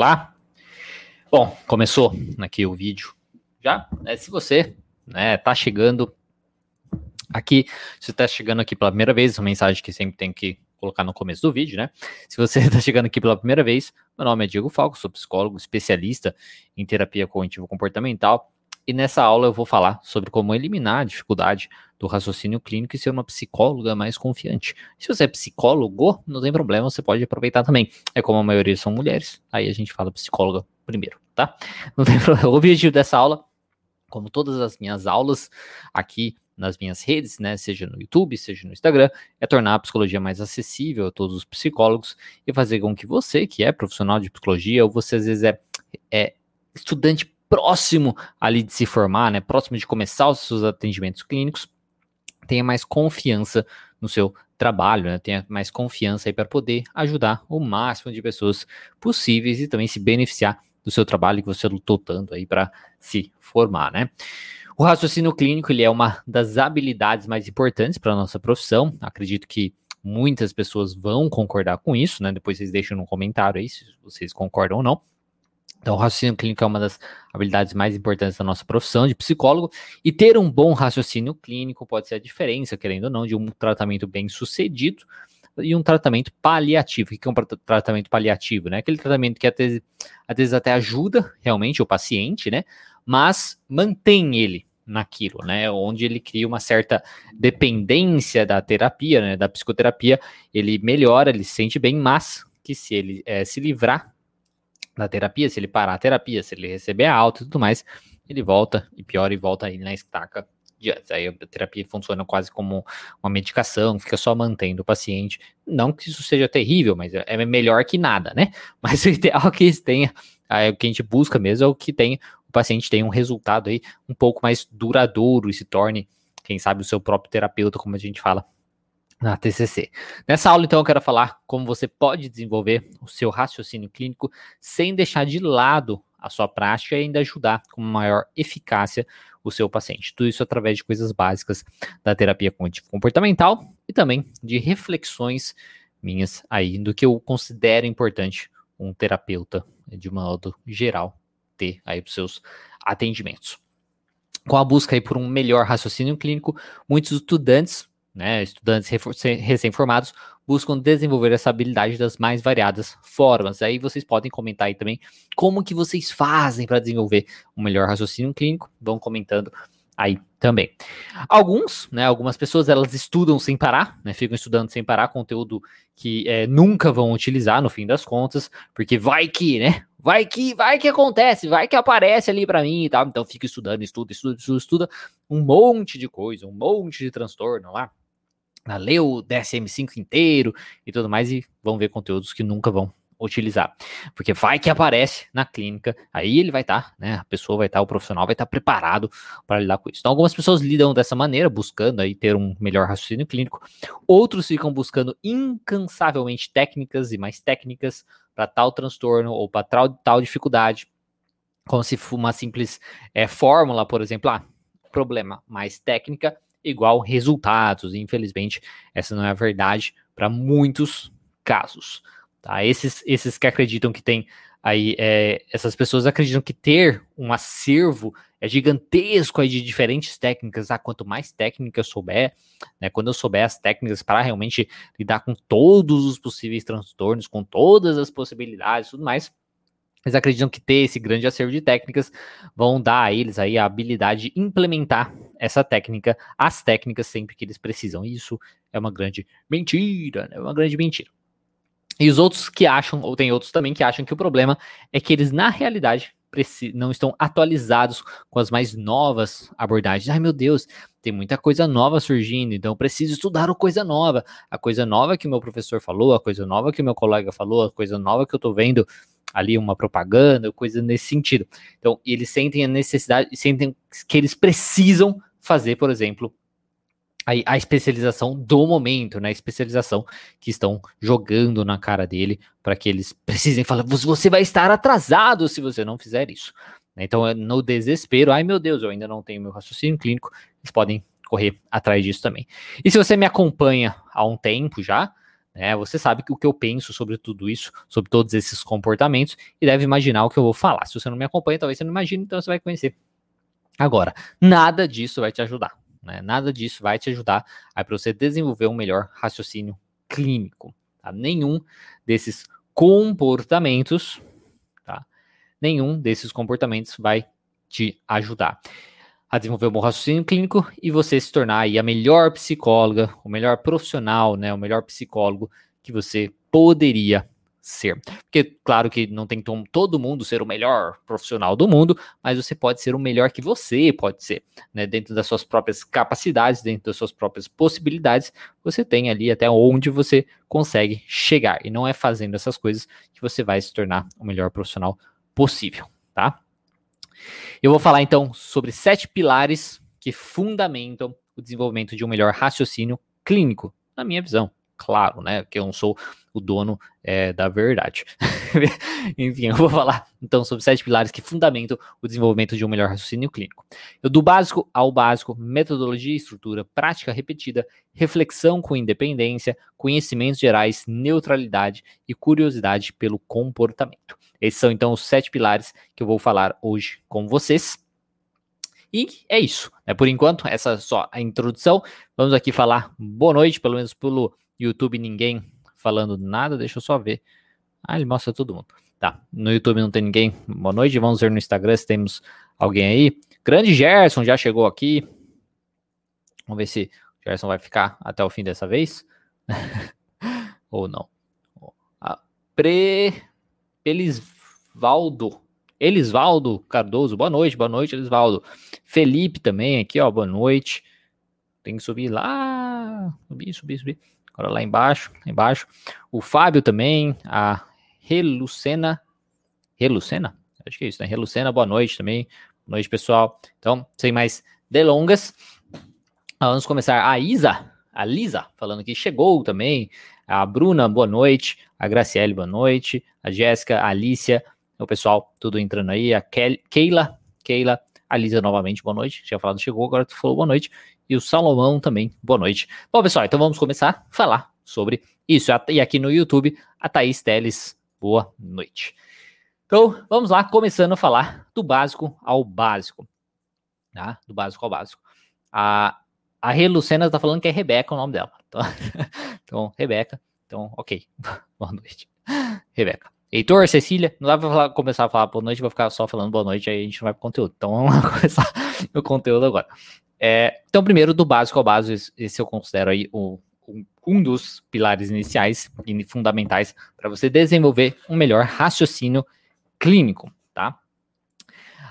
lá. Bom, começou aqui o vídeo já. Né? Se você né, tá chegando aqui, se está chegando aqui pela primeira vez, uma mensagem que sempre tem que colocar no começo do vídeo, né? Se você está chegando aqui pela primeira vez, meu nome é Diego Falco, sou psicólogo especialista em terapia cognitivo comportamental e nessa aula eu vou falar sobre como eliminar a dificuldade do raciocínio clínico e ser uma psicóloga mais confiante. Se você é psicólogo, não tem problema, você pode aproveitar também. É como a maioria são mulheres, aí a gente fala psicóloga primeiro, tá? Não tem problema. O objetivo dessa aula, como todas as minhas aulas aqui nas minhas redes, né, seja no YouTube, seja no Instagram, é tornar a psicologia mais acessível a todos os psicólogos e fazer com que você, que é profissional de psicologia, ou você às vezes é, é estudante próximo ali de se formar, né, próximo de começar os seus atendimentos clínicos, tenha mais confiança no seu trabalho, né, tenha mais confiança aí para poder ajudar o máximo de pessoas possíveis e também se beneficiar do seu trabalho que você lutou tanto aí para se formar, né? O raciocínio clínico ele é uma das habilidades mais importantes para a nossa profissão. Acredito que muitas pessoas vão concordar com isso, né? Depois vocês deixam no comentário aí se vocês concordam ou não. Então, o raciocínio clínico é uma das habilidades mais importantes da nossa profissão de psicólogo, e ter um bom raciocínio clínico pode ser a diferença, querendo ou não, de um tratamento bem sucedido e um tratamento paliativo. O que é um tratamento paliativo? Né? Aquele tratamento que às vezes, às vezes até ajuda realmente o paciente, né? Mas mantém ele naquilo, né? Onde ele cria uma certa dependência da terapia, né? Da psicoterapia, ele melhora, ele se sente bem, mas que se ele é, se livrar da terapia, se ele parar a terapia, se ele receber a alta e tudo mais, ele volta e piora e volta aí na estaca de antes. Aí a terapia funciona quase como uma medicação, fica só mantendo o paciente. Não que isso seja terrível, mas é melhor que nada, né? Mas o ideal é que tenha, é, o que a gente busca mesmo é o que tenha o paciente tenha um resultado aí um pouco mais duradouro e se torne, quem sabe, o seu próprio terapeuta, como a gente fala na TCC. Nessa aula, então, eu quero falar como você pode desenvolver o seu raciocínio clínico sem deixar de lado a sua prática e ainda ajudar com maior eficácia o seu paciente. Tudo isso através de coisas básicas da terapia cognitivo-comportamental e também de reflexões minhas aí do que eu considero importante um terapeuta de modo geral ter aí para os seus atendimentos. Com a busca aí por um melhor raciocínio clínico, muitos estudantes, né, estudantes recém-formados, buscam desenvolver essa habilidade das mais variadas formas. Aí vocês podem comentar aí também como que vocês fazem para desenvolver um melhor raciocínio clínico. Vão comentando aí também. Alguns, né, algumas pessoas, elas estudam sem parar, né, ficam estudando sem parar conteúdo que é, nunca vão utilizar no fim das contas, porque vai que, né, vai que, vai que acontece, vai que aparece ali para mim e tal, então fica estudando, estuda, estuda, estuda, estuda um monte de coisa, um monte de transtorno lá, lê o DSM-5 inteiro e tudo mais e vão ver conteúdos que nunca vão utilizar. Porque vai que aparece na clínica, aí ele vai estar, tá, né? A pessoa vai estar, tá, o profissional vai estar tá preparado para lidar com isso. Então, algumas pessoas lidam dessa maneira, buscando aí ter um melhor raciocínio clínico. Outros ficam buscando incansavelmente técnicas e mais técnicas para tal transtorno ou para tal, tal dificuldade. Como se uma simples é, fórmula, por exemplo, ah, problema mais técnica igual resultados. Infelizmente, essa não é a verdade para muitos casos. Tá? Esses, esses que acreditam que tem aí, é, essas pessoas acreditam que ter um acervo é gigantesco aí de diferentes técnicas. Ah, quanto mais técnicas eu souber, né, quando eu souber as técnicas para realmente lidar com todos os possíveis transtornos, com todas as possibilidades tudo mais, eles acreditam que ter esse grande acervo de técnicas vão dar a eles aí a habilidade de implementar essa técnica, as técnicas sempre que eles precisam. Isso é uma grande mentira, né? é uma grande mentira. E os outros que acham, ou tem outros também que acham que o problema é que eles, na realidade, não estão atualizados com as mais novas abordagens. Ai meu Deus, tem muita coisa nova surgindo, então preciso estudar a coisa nova. A coisa nova que o meu professor falou, a coisa nova que o meu colega falou, a coisa nova que eu tô vendo ali, uma propaganda, coisa nesse sentido. Então, eles sentem a necessidade, sentem que eles precisam fazer, por exemplo, a, especialização do momento, né? A especialização que estão jogando na cara dele para que eles precisem falar, você vai estar atrasado se você não fizer isso. Né? Então, é no desespero, ai meu Deus, eu ainda não tenho meu raciocínio clínico, eles podem correr atrás disso também. E se você me acompanha há um tempo já, né? Você sabe o que eu penso sobre tudo isso, sobre todos esses comportamentos e deve imaginar o que eu vou falar. Se você não me acompanha, talvez você não imagine, então você vai conhecer. Agora, nada disso vai te ajudar, né? Nada disso vai te ajudar para você desenvolver um melhor raciocínio clínico. Tá? Nenhum desses comportamentos, tá? Nenhum desses comportamentos vai te ajudar a desenvolver um bom raciocínio clínico e você se tornar aí a melhor psicóloga, o melhor profissional, né, o melhor psicólogo que você poderia ser. Porque, claro que não tem todo mundo ser o melhor profissional do mundo, mas você pode ser o melhor que você pode ser, né? Dentro das suas próprias capacidades, dentro das suas próprias possibilidades, você tem ali até onde você consegue chegar. E não é fazendo essas coisas que você vai se tornar o melhor profissional possível, tá? Eu vou falar então sobre sete pilares que fundamentam o desenvolvimento de um melhor raciocínio clínico, na minha visão. Claro, né? Que eu não sou o dono é, da verdade. Enfim, eu vou falar então sobre sete pilares que fundamentam o desenvolvimento de um melhor raciocínio clínico. Eu, do básico ao básico, metodologia e estrutura, prática repetida, reflexão com independência, conhecimentos gerais, neutralidade e curiosidade pelo comportamento. Esses são então os sete pilares que eu vou falar hoje com vocês. E é isso. Né? Por enquanto, essa é só a introdução. Vamos aqui falar boa noite, pelo menos pelo YouTube, ninguém falando nada. Deixa eu só ver. Ah, ele mostra todo mundo. Tá, no YouTube não tem ninguém. Boa noite. Vamos ver no Instagram se temos alguém aí. Grande Gerson já chegou aqui. Vamos ver se o Gerson vai ficar até o fim dessa vez. Ou não. Pre Elisvaldo. Elisvaldo Cardoso, boa noite, boa noite, Elisvaldo. Felipe também aqui, ó, boa noite. Tem que subir lá, subir, subir, subir. Agora lá embaixo, lá embaixo. O Fábio também, a Relucena, Relucena? Acho que é isso, né? Relucena, boa noite também. Boa noite, pessoal. Então, sem mais delongas, vamos começar. A Isa, a Lisa, falando que chegou também. A Bruna, boa noite. A Graciele, boa noite. A Jéssica, a Alicia, o pessoal tudo entrando aí. A Keila, Keila, a Lisa novamente, boa noite. Tinha falado chegou, agora tu falou boa noite. E o Salomão também, boa noite. Bom, pessoal, então vamos começar a falar sobre isso. E aqui no YouTube, a Thaís Teles, boa noite. Então, vamos lá, começando a falar do básico ao básico. Tá? Do básico ao básico. A, a Rê Lucena está falando que é Rebeca o nome dela. Então, então, Rebeca. Então, ok. boa noite. Rebeca. Heitor, Cecília, não dá pra falar, começar a falar boa noite, vou ficar só falando boa noite, aí a gente vai pro conteúdo. Então vamos começar o conteúdo agora. É, então, primeiro, do básico ao básico, esse eu considero aí o, um dos pilares iniciais e fundamentais para você desenvolver um melhor raciocínio clínico, tá?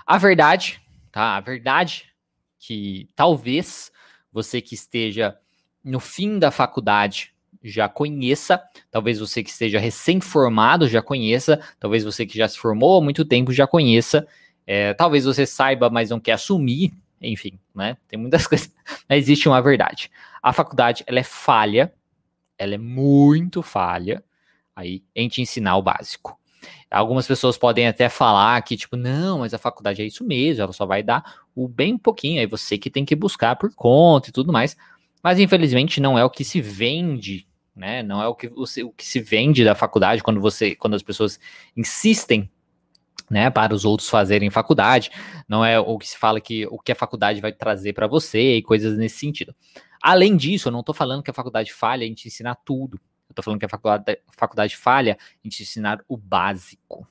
A verdade, tá? A verdade que talvez você que esteja no fim da faculdade já conheça, talvez você que esteja recém-formado já conheça, talvez você que já se formou há muito tempo já conheça, é, talvez você saiba, mas não quer assumir, enfim, né? Tem muitas coisas, mas existe uma verdade. A faculdade, ela é falha, ela é muito falha, aí, em te ensinar o básico. Algumas pessoas podem até falar que, tipo, não, mas a faculdade é isso mesmo, ela só vai dar o bem pouquinho, aí você que tem que buscar por conta e tudo mais. Mas infelizmente não é o que se vende, né? Não é o que, o, o que se vende da faculdade quando você, quando as pessoas insistem né, para os outros fazerem faculdade, não é o que se fala que o que a faculdade vai trazer para você e coisas nesse sentido. Além disso, eu não estou falando que a faculdade falha em te ensinar tudo. Eu estou falando que a faculdade, a faculdade falha em te ensinar o básico.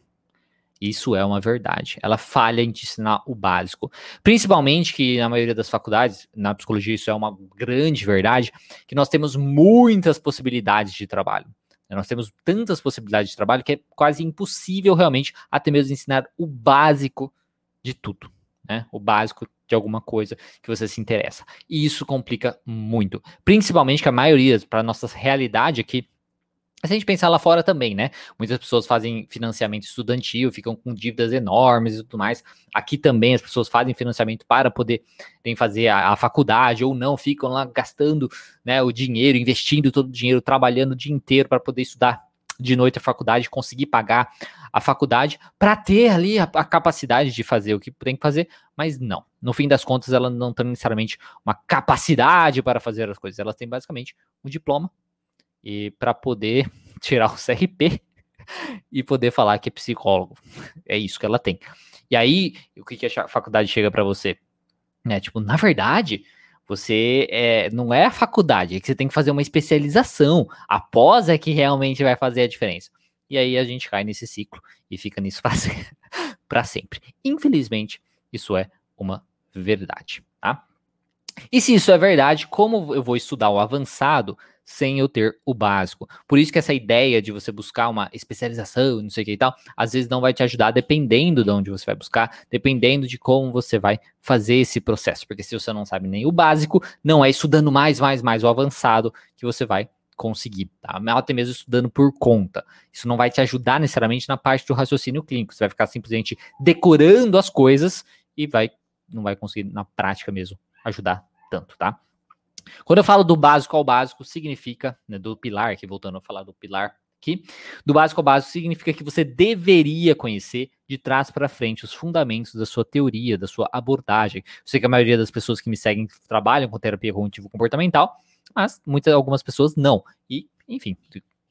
Isso é uma verdade. Ela falha em te ensinar o básico. Principalmente que na maioria das faculdades, na psicologia, isso é uma grande verdade, que nós temos muitas possibilidades de trabalho. Nós temos tantas possibilidades de trabalho que é quase impossível realmente até mesmo ensinar o básico de tudo, né? O básico de alguma coisa que você se interessa. E isso complica muito. Principalmente que a maioria, para nossa realidade aqui, se a gente pensar lá fora também, né? Muitas pessoas fazem financiamento estudantil, ficam com dívidas enormes e tudo mais. Aqui também as pessoas fazem financiamento para poder fazer a, a, faculdade ou não, ficam lá gastando né, o dinheiro, investindo todo o dinheiro, trabalhando o dia inteiro para poder estudar de noite a faculdade, conseguir pagar a faculdade para ter ali a, a, capacidade de fazer o que tem que fazer, mas não. No fim das contas, ela não tem necessariamente uma capacidade para fazer as coisas, elas têm basicamente um diploma e para poder tirar o CRP e poder falar que é psicólogo. É isso que ela tem. E aí, o que, que a faculdade chega para você? Né? Tipo, na verdade, você é, não é a faculdade, é que você tem que fazer uma especialização. Após é que realmente vai fazer a diferença. E aí a gente cai nesse ciclo e fica nisso para sempre. Infelizmente, isso é uma verdade, tá? E se isso é verdade, como eu vou estudar o avançado sem eu ter o básico. Por isso que essa ideia de você buscar uma especialização, não sei o que e tal, às vezes não vai te ajudar dependendo de onde você vai buscar, dependendo de como você vai fazer esse processo. Porque se você não sabe nem o básico, não é estudando mais, mais, mais o avançado que você vai conseguir, tá? Até mesmo estudando por conta. Isso não vai te ajudar necessariamente na parte do raciocínio clínico. Você vai ficar simplesmente decorando as coisas e vai não vai conseguir na prática mesmo ajudar tanto, tá? Quando eu falo do básico ao básico, significa, né, do pilar, aqui voltando a falar do pilar aqui, do básico ao básico significa que você deveria conhecer de trás para frente os fundamentos da sua teoria, da sua abordagem. Eu sei que a maioria das pessoas que me seguem trabalham com terapia cognitivo comportamental, mas muitas algumas pessoas não. E, enfim,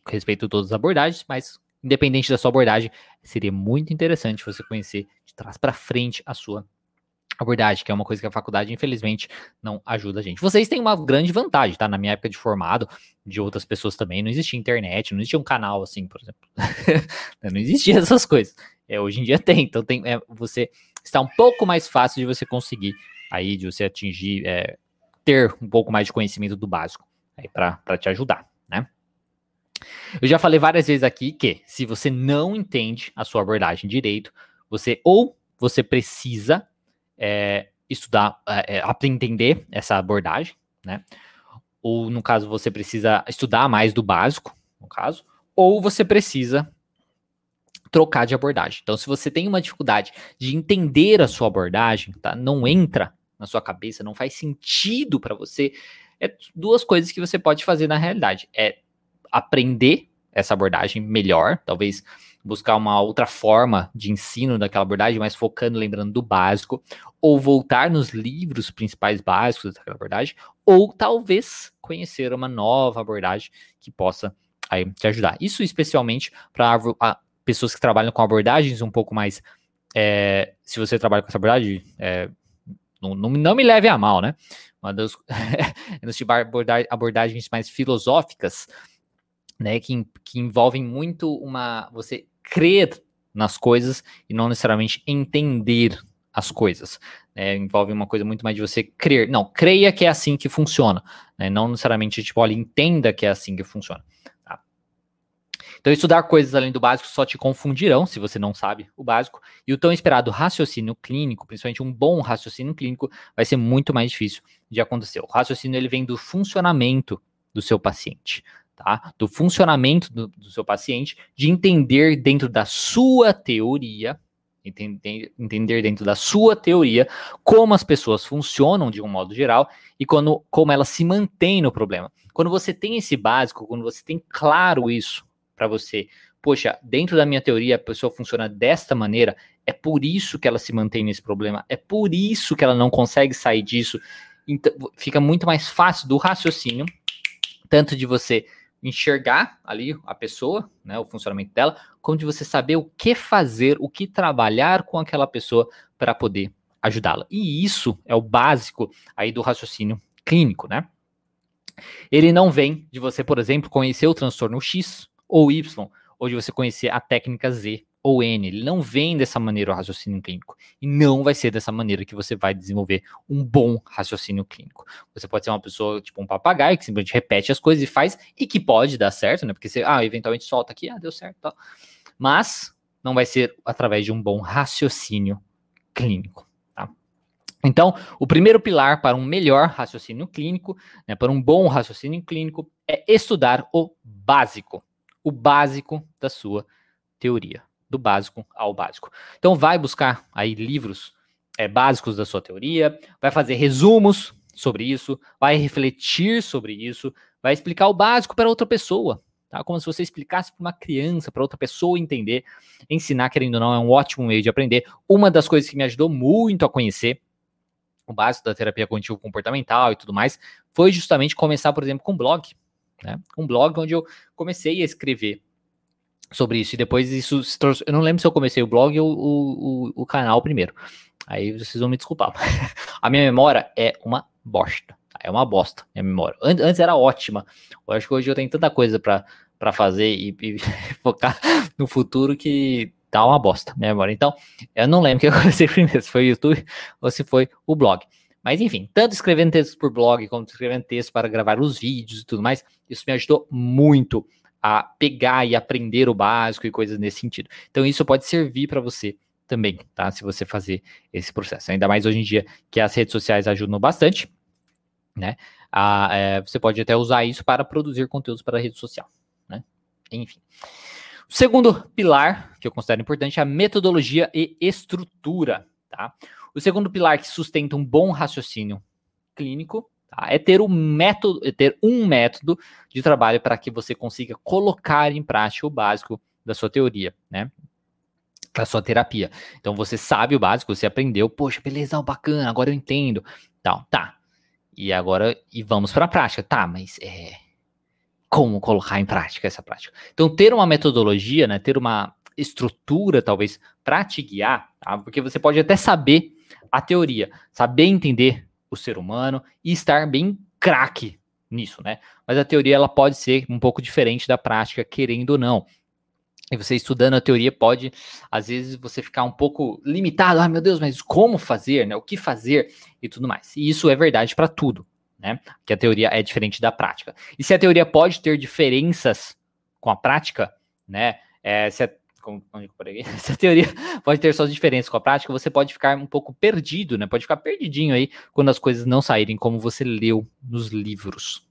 respeito todas as abordagens, mas independente da sua abordagem, seria muito interessante você conhecer de trás para frente a sua abordagem, que é uma coisa que a faculdade, infelizmente, não ajuda a gente. Vocês têm uma grande vantagem, tá? Na minha época de formado, de outras pessoas também, não existia internet, não existia um canal assim, por exemplo. não existia essas coisas. É, hoje em dia tem, então tem, é, você está um pouco mais fácil de você conseguir aí, de você atingir, é, ter um pouco mais de conhecimento do básico aí para te ajudar, né? Eu já falei várias vezes aqui que se você não entende a sua abordagem direito, você ou você precisa é, estudar, é, é entender essa abordagem, né? Ou, no caso, você precisa estudar mais do básico, no caso, ou você precisa trocar de abordagem. Então, se você tem uma dificuldade de entender a sua abordagem, tá? Não entra na sua cabeça, não faz sentido para você, é duas coisas que você pode fazer na realidade. É aprender essa abordagem melhor, talvez buscar uma outra forma de ensino daquela abordagem, mas focando, lembrando do básico, ou voltar nos livros principais básicos daquela abordagem, ou talvez conhecer uma nova abordagem que possa aí, te ajudar. Isso especialmente para pessoas que trabalham com abordagens um pouco mais. É, se você trabalha com essa abordagem, é, não, não, não, me leve a mal, né? Uma das abordagens mais filosóficas, né, que, que envolvem muito uma você crer nas coisas e não necessariamente entender as coisas. Né? Envolve uma coisa muito mais de você crer. Não, creia que é assim que funciona. Né? Não necessariamente, tipo, olha, entenda que é assim que funciona. Tá? Então, estudar coisas além do básico só te confundirão se você não sabe o básico. E o tão esperado raciocínio clínico, principalmente um bom raciocínio clínico, vai ser muito mais difícil de acontecer. O raciocínio ele vem do funcionamento do seu paciente tá? Do funcionamento do, do seu paciente, de entender dentro da sua teoria, entender, entender dentro da sua teoria como as pessoas funcionam de um modo geral e quando, como elas se mantêm no problema. Quando você tem esse básico, quando você tem claro isso para você, poxa, dentro da minha teoria a pessoa funciona desta maneira, é por isso que ela se mantém nesse problema, é por isso que ela não consegue sair disso. Então, fica muito mais fácil do raciocínio, tanto de você enxergar ali a pessoa, né, o funcionamento dela, como de você saber o que fazer, o que trabalhar com aquela pessoa para poder ajudá-la. E isso é o básico aí do raciocínio clínico, né? Ele não vem de você, por exemplo, conhecer o transtorno X ou Y, ou de você conhecer a técnica Z ou N. Ele não vem dessa maneira o raciocínio clínico. E não vai ser dessa maneira que você vai desenvolver um bom raciocínio clínico. Você pode ser uma pessoa, tipo um papagaio, que simplesmente repete as coisas e faz, e que pode dar certo, né? Porque você, ah, eventualmente solta aqui, ah, deu certo. Mas não vai ser através de um bom raciocínio clínico. Tá? Então, o primeiro pilar para um melhor raciocínio clínico, né, para um bom raciocínio clínico, é estudar o básico. O básico da sua teoria do básico ao básico. Então vai buscar aí livros é, básicos da sua teoria, vai fazer resumos sobre isso, vai refletir sobre isso, vai explicar o básico para outra pessoa, tá? Como se você explicasse para uma criança, para outra pessoa entender. Ensinar, querendo ou não, é um ótimo meio de aprender. Uma das coisas que me ajudou muito a conhecer o básico da terapia cognitivo comportamental e tudo mais, foi justamente começar, por exemplo, com blog. Né? Um blog onde eu comecei a escrever sobre isso e depois isso se trouxe. Eu não lembro se eu comecei o blog ou o, o, o canal primeiro. Aí vocês vão me desculpar. a minha memória é uma bosta. É uma bosta, minha memória. Antes era ótima. Eu acho que hoje eu tenho tanta coisa para fazer e, e focar no futuro que tá uma bosta minha memória. Então, eu não lembro que eu comecei primeiro, se foi o YouTube ou se foi o blog. Mas enfim, tanto escrevendo textos por blog, como escrevendo textos para gravar os vídeos e tudo mais, isso me ajudou muito a pegar e aprender o básico e coisas nesse sentido. Então isso pode servir para você também, tá? Se você fazer esse processo. Ainda mais hoje em dia que as redes sociais ajudam bastante, né? Ah, é, você pode até usar isso para produzir conteúdos para a rede social, né? Enfim. O segundo pilar que eu considero importante é a metodologia e estrutura, tá? O segundo pilar que sustenta um bom raciocínio clínico tá? é ter um método, é ter um método de trabalho para que você consiga colocar em prática o básico da sua teoria, né? Da sua terapia. Então você sabe o básico, você aprendeu, poxa, beleza, bacana, agora eu entendo, tal, tá. E agora e vamos para a prática, tá? Mas é como colocar em prática essa prática? Então ter uma metodologia, né? Ter uma estrutura talvez para te guiar, tá? Porque você pode até saber a teoria, saber entender o ser humano e estar bem craque nisso, né? Mas a teoria ela pode ser um pouco diferente da prática, querendo ou não. E você estudando a teoria pode, às vezes, você ficar um pouco limitado. Ah, meu Deus, mas como fazer, né? O que fazer e tudo mais. E isso é verdade para tudo, né? Que a teoria é diferente da prática. E se a teoria pode ter diferenças com a prática, né? É, se a eu essa teoria pode ter suas diferenças com a prática, você pode ficar um pouco perdido, né? Pode ficar perdidinho aí quando as coisas não saírem como você leu nos livros.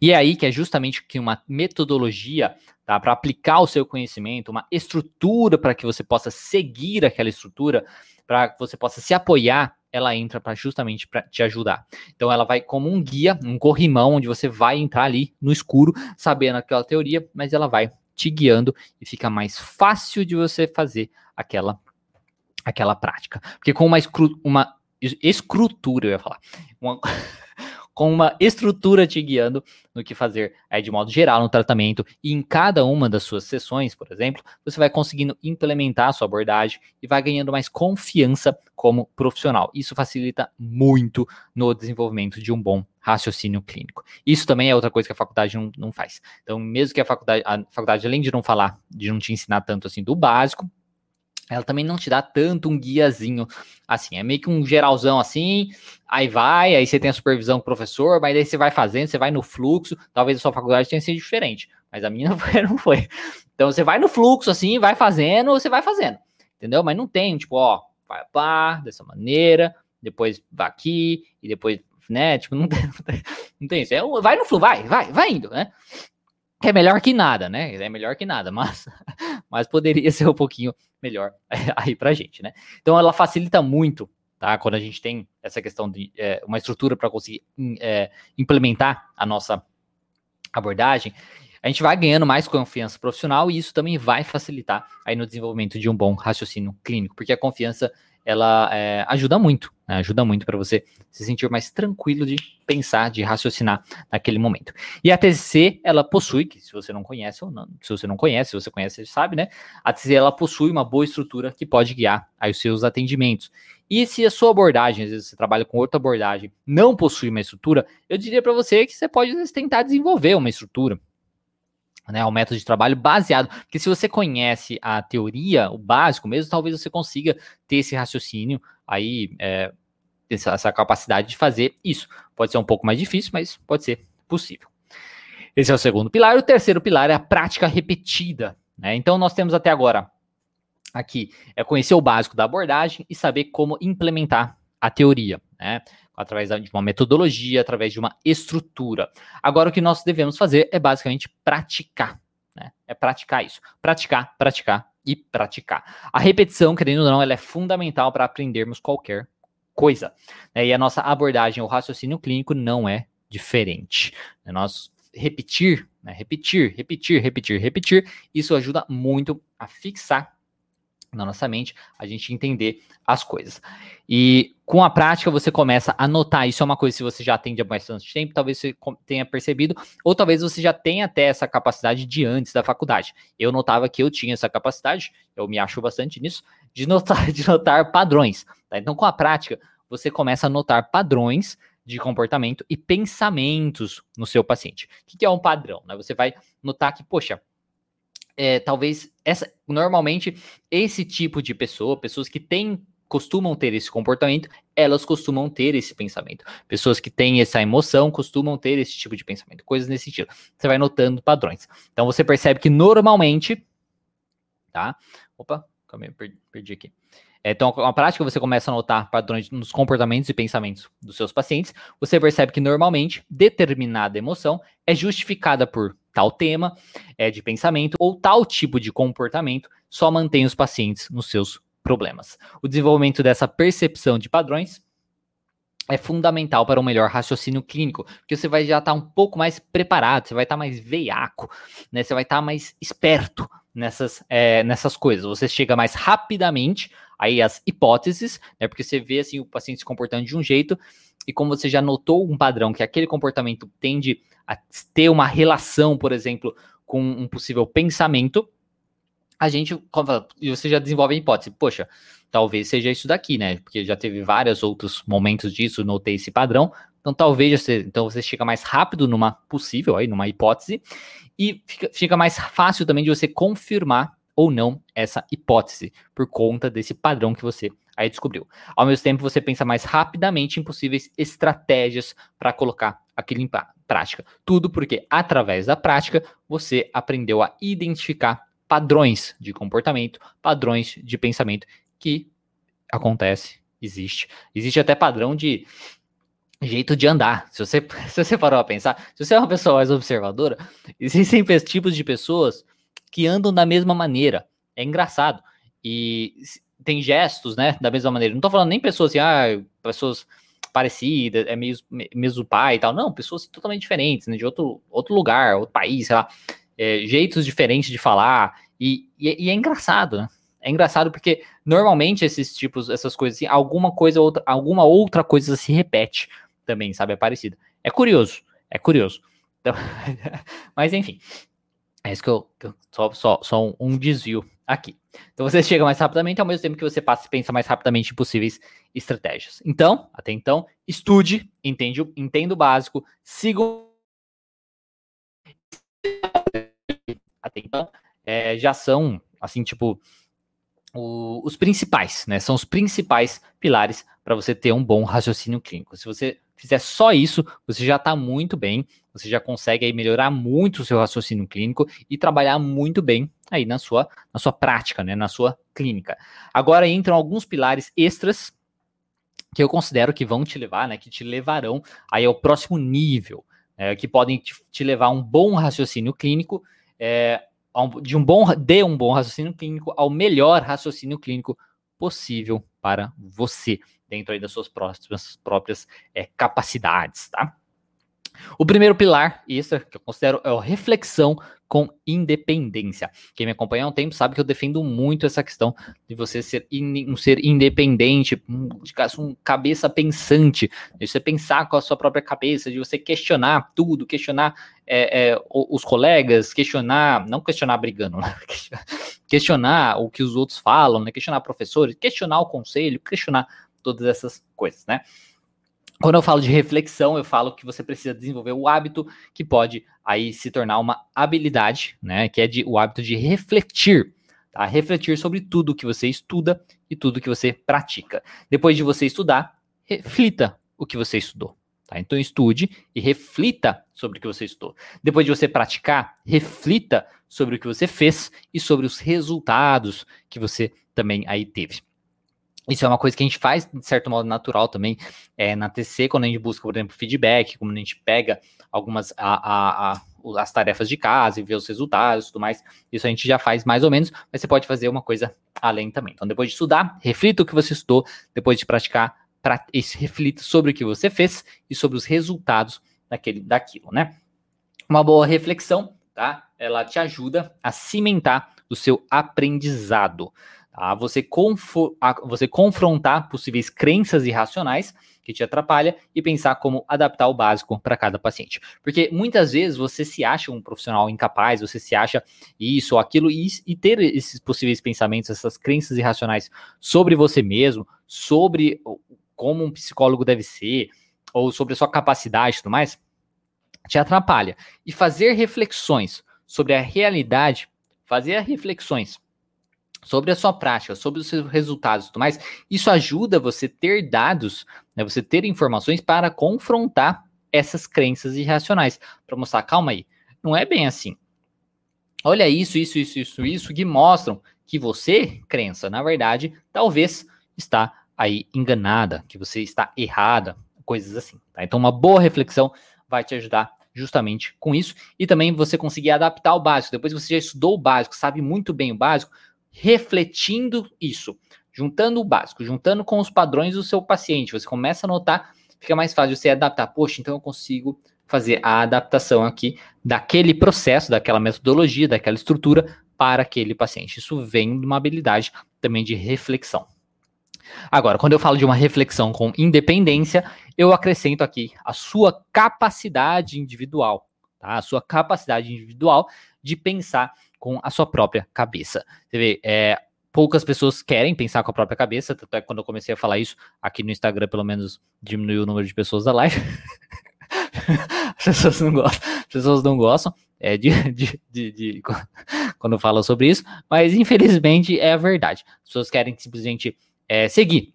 E é aí que é justamente que uma metodologia tá, para aplicar o seu conhecimento, uma estrutura para que você possa seguir aquela estrutura, para que você possa se apoiar, ela entra para justamente para te ajudar. Então ela vai como um guia, um corrimão onde você vai entrar ali no escuro, sabendo aquela teoria, mas ela vai te guiando e fica mais fácil de você fazer aquela aquela prática. Porque com uma, escru, uma escrutura, eu ia falar, uma, com uma estrutura te guiando no que fazer aí de modo geral no tratamento e em cada uma das suas sessões, por exemplo, você vai conseguindo implementar a sua abordagem e vai ganhando mais confiança como profissional. Isso facilita muito no desenvolvimento de um bom raciocínio clínico. Isso também é outra coisa que a faculdade não, não faz. Então, mesmo que a faculdade, a faculdade, além de não falar, de não te ensinar tanto assim do básico, ela também não te dá tanto um guiazinho assim, é meio que um geralzão assim, aí vai, aí você tem a supervisão do professor, mas aí você vai fazendo, você vai no fluxo, talvez a sua faculdade tenha sido diferente, mas a minha não foi, não foi. Então você vai no fluxo assim, vai fazendo, você vai fazendo, entendeu? Mas não tem, tipo, ó, vai lá, dessa maneira, depois vai aqui, e depois né? Tipo, não tem, não tem, isso. É, vai no fluxo, vai, vai, vai indo, né? É melhor que nada, né? É melhor que nada, mas, mas poderia ser um pouquinho melhor aí pra gente, né? Então ela facilita muito, tá? Quando a gente tem essa questão de é, uma estrutura para conseguir é, implementar a nossa abordagem, a gente vai ganhando mais confiança profissional e isso também vai facilitar aí no desenvolvimento de um bom raciocínio clínico, porque a confiança ela é, ajuda muito, né? ajuda muito para você se sentir mais tranquilo de pensar, de raciocinar naquele momento. E a TCC, ela possui, que se você não conhece ou não, se você não conhece, se você conhece, você sabe, né? A TCC, ela possui uma boa estrutura que pode guiar aí os seus atendimentos. E se a sua abordagem, às vezes você trabalha com outra abordagem, não possui uma estrutura, eu diria para você que você pode tentar desenvolver uma estrutura né, o método de trabalho baseado, porque se você conhece a teoria, o básico mesmo, talvez você consiga ter esse raciocínio aí, é, essa, essa, capacidade de fazer isso. Pode ser um pouco mais difícil, mas pode ser possível. Esse é o segundo pilar. O terceiro pilar é a prática repetida. Né? Então, nós temos até agora aqui é conhecer o básico da abordagem e saber como implementar a teoria. Né? Através de uma metodologia, através de uma estrutura. Agora, o que nós devemos fazer é basicamente praticar. Né? É praticar isso. Praticar, praticar e praticar. A repetição, querendo ou não, ela é fundamental para aprendermos qualquer coisa. Né? E a nossa abordagem, o raciocínio clínico não é diferente. Né? Nós repetir, né? repetir, repetir, repetir, repetir, isso ajuda muito a fixar na nossa mente, a gente entender as coisas. E com a prática você começa a notar, isso é uma coisa se você já atende há bastante tempo, talvez você tenha percebido, ou talvez você já tenha até essa capacidade de antes da faculdade. Eu notava que eu tinha essa capacidade, eu me acho bastante nisso, de notar, de notar padrões. Tá? Então, com a prática, você começa a notar padrões de comportamento e pensamentos no seu paciente. O que é um padrão? Né? Você vai notar que, poxa, é, talvez essa normalmente esse tipo de pessoa, pessoas que têm costumam ter esse comportamento, elas costumam ter esse pensamento. Pessoas que têm essa emoção costumam ter esse tipo de pensamento, coisas nesse sentido. Você vai notando padrões. Então você percebe que normalmente, tá? Opa, calma aí, perdi, aqui. Então, a prática você começa a notar padrões nos comportamentos e pensamentos dos seus pacientes. Você percebe que normalmente determinada emoção é justificada por tal tema é, de pensamento ou tal tipo de comportamento só mantém os pacientes nos seus problemas. O desenvolvimento dessa percepção de padrões é fundamental para um melhor raciocínio clínico, porque você vai já estar tá um pouco mais preparado, você vai estar tá mais veiaco, né? Você vai estar tá mais esperto nessas, é, nessas coisas. Você chega mais rapidamente aí as hipóteses, né? Porque você vê assim o paciente se comportando de um jeito e como você já notou um padrão que aquele comportamento tende a ter uma relação, por exemplo, com um possível pensamento, a gente e você já desenvolve a hipótese, poxa, talvez seja isso daqui, né? Porque já teve vários outros momentos disso, notei esse padrão. Então talvez você, então você chega mais rápido numa possível aí, numa hipótese e fica, fica mais fácil também de você confirmar ou não essa hipótese, por conta desse padrão que você aí descobriu. Ao mesmo tempo, você pensa mais rapidamente em possíveis estratégias para colocar aquilo em prática. Tudo porque, através da prática, você aprendeu a identificar padrões de comportamento, padrões de pensamento que acontece, existe. Existe até padrão de jeito de andar. Se você, se você parou a pensar, se você é uma pessoa mais observadora, existem tipos de pessoas que andam da mesma maneira. É engraçado. E tem gestos, né, da mesma maneira. Não tô falando nem pessoas assim, ah, pessoas parecidas, é mesmo, mesmo pai e tal. Não, pessoas totalmente diferentes, né, de outro, outro lugar, outro país, sei lá. É, jeitos diferentes de falar. E, e, e, é engraçado, né? É engraçado porque normalmente esses tipos, essas coisas assim, alguma coisa outra, alguma outra coisa se repete também, sabe? É parecido. É curioso, é curioso. Então, mas enfim, é isso que eu, que eu só, só, só um, um, desvio aqui. Então você chega mais rapidamente, ao mesmo tempo que você passa, pensa mais rapidamente em possíveis estratégias. Então, até então, estude, entende, entenda o básico, siga até então, é, já são, assim, tipo, o, os principais, né? São os principais pilares para você ter um bom raciocínio clínico. Se você fizer só isso, você já está muito bem, você já consegue aí melhorar muito o seu raciocínio clínico e trabalhar muito bem aí na sua, na sua prática, né, na sua clínica. Agora entram alguns pilares extras que eu considero que vão te levar, né, que te levarão aí ao próximo nível, é, que podem te, te, levar a um bom raciocínio clínico, é, de um bom, de um bom raciocínio clínico ao melhor raciocínio clínico possível para você, dentro aí das suas próprias, próprias é, capacidades, tá? O primeiro pilar, isso que eu considero, é a reflexão com independência. Quem me acompanha há um tempo sabe que eu defendo muito essa questão de você ser um ser independente, um, um cabeça pensante, de você pensar com a sua própria cabeça, de você questionar tudo, questionar é, é, os colegas, questionar, não questionar brigando, né? questionar o que os outros falam, né? questionar professores, questionar o conselho, questionar todas essas coisas, né? Quando eu falo de reflexão, eu falo que você precisa desenvolver o hábito que pode aí se tornar uma habilidade, né? Que é de, o hábito de refletir, tá? Refletir sobre tudo que você estuda e tudo que você pratica. Depois de você estudar, reflita o que você estudou. Tá? Então estude e reflita sobre o que você estudou. Depois de você praticar, reflita sobre o que você fez e sobre os resultados que você também aí teve. Isso é uma coisa que a gente faz, de certo modo, natural também é, na TC, quando a gente busca, por exemplo, feedback, como a gente pega algumas a, a, a, as tarefas de casa e vê os resultados e tudo mais. Isso a gente já faz mais ou menos, mas você pode fazer uma coisa além também. Então, depois de estudar, reflita o que você estudou, depois de praticar, pra, reflita sobre o que você fez e sobre os resultados daquele, daquilo, né? Uma boa reflexão, tá? Ela te ajuda a cimentar o seu aprendizado. Tá? Você, você confrontar possíveis crenças irracionais que te atrapalha e pensar como adaptar o básico para cada paciente. Porque muitas vezes você se acha um profissional incapaz, você se acha isso ou aquilo, e, e ter esses possíveis pensamentos, essas crenças irracionais sobre você mesmo, sobre como um psicólogo deve ser, ou sobre a sua capacidade e tudo mais, te atrapalha. E fazer reflexões sobre a realidade, fazer reflexões sobre a sua prática, sobre os seus resultados e tudo mais, isso ajuda você ter dados, né, você ter informações para confrontar essas crenças irracionais, para mostrar, calma aí, não é bem assim. Olha isso, isso, isso, isso, isso, que mostram que você, crença, na verdade, talvez está aí enganada, que você está errada, coisas assim. Tá? Então, uma boa reflexão vai te ajudar justamente com isso e também você conseguir adaptar o básico. Depois você já estudou o básico, sabe muito bem o básico, refletindo isso, juntando o básico, juntando com os padrões do seu paciente, você começa a notar, fica mais fácil você adaptar. Poxa, então eu consigo fazer a adaptação aqui daquele processo, daquela metodologia, daquela estrutura para aquele paciente. Isso vem de uma habilidade também de reflexão. Agora, quando eu falo de uma reflexão com independência, eu acrescento aqui a sua capacidade individual, tá? A sua capacidade individual de pensar com a sua própria cabeça. Você vê, é, poucas pessoas querem pensar com a própria cabeça, tanto é que quando eu comecei a falar isso, aqui no Instagram, pelo menos, diminuiu o número de pessoas da live. as pessoas não gostam, as pessoas não gostam é, de, de, de, de quando falo sobre isso, mas infelizmente é a verdade. As pessoas querem simplesmente é, seguir.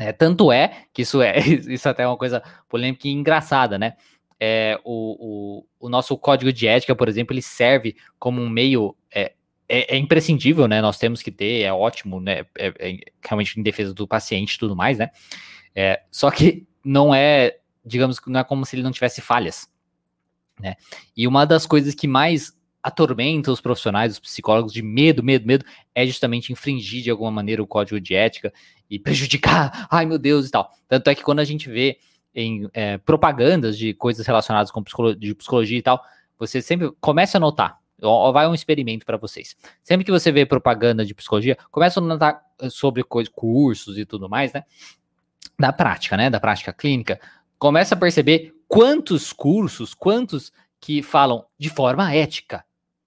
É, tanto é que isso é isso até é uma coisa polêmica e engraçada, né? É, o, o, o, nosso código de ética, por exemplo, ele serve como um meio. É, é, é imprescindível, né? Nós temos que ter, é ótimo, né? É, é realmente em defesa do paciente e tudo mais, né? É, só que não é, digamos não é como se ele não tivesse falhas, né? E uma das coisas que mais atormenta os profissionais, os psicólogos de medo, medo, medo, é justamente infringir de alguma maneira o código de ética e prejudicar, ai meu Deus e tal. Tanto é que quando a gente vê em é, propagandas de coisas relacionadas com psicologia, psicologia e tal, você sempre começa a notar. Vai um experimento para vocês. Sempre que você vê propaganda de psicologia, começa a notar eh, sobre coisas, cursos e tudo mais, né? Da prática, né? Da prática clínica. Começa a perceber quantos cursos, quantos que falam de forma ética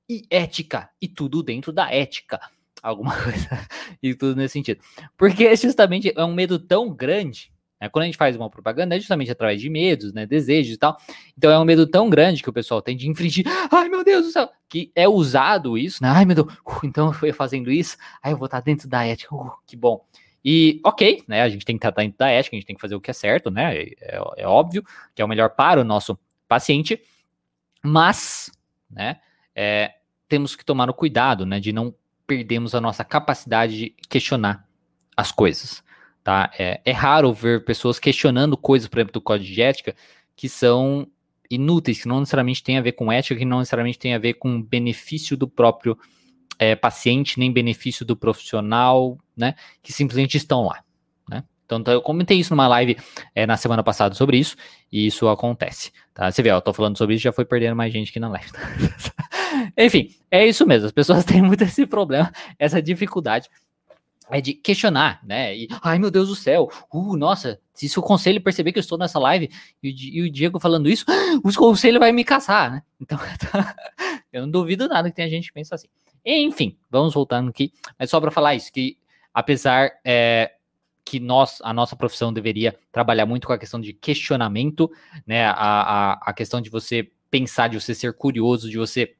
e ética e tudo dentro da ética. Alguma coisa e tudo nesse sentido. Porque justamente é um medo tão grande né? Quando a gente faz uma propaganda, é justamente através de medos, né, desejos e tal. Então é um medo tão grande que o pessoal tem de infringir. Ai, meu Deus do céu! Que é usado isso, né? Ai, meu Deus, uh, então eu fazendo isso, aí eu vou estar dentro da ética. Uh, que bom. E ok, né? A gente tem que estar dentro da ética, a gente tem que fazer o que é certo, né? É, é, é óbvio que é o melhor para o nosso paciente, mas, né? É, temos que tomar o cuidado, né? De não perdermos a nossa capacidade de questionar as coisas. Tá? É, é raro ver pessoas questionando coisas, por exemplo, do código de ética que são inúteis, que não necessariamente tem a ver com ética, que não necessariamente tem a ver com benefício do próprio é, paciente, nem benefício do profissional, né? Que simplesmente estão lá. Né? Então, então eu comentei isso numa live é, na semana passada sobre isso, e isso acontece. Tá? Você vê, eu tô falando sobre isso, já foi perdendo mais gente aqui na live. Enfim, é isso mesmo. As pessoas têm muito esse problema, essa dificuldade é de questionar, né? E, ai meu Deus do céu, uh, nossa, se o conselho perceber que eu estou nessa live e o, e o Diego falando isso, o conselho vai me caçar, né? Então, eu não duvido nada que tenha gente que pensa assim. Enfim, vamos voltando aqui, mas só para falar isso, que apesar é, que nós, a nossa profissão deveria trabalhar muito com a questão de questionamento, né? A, a, a questão de você pensar, de você ser curioso, de você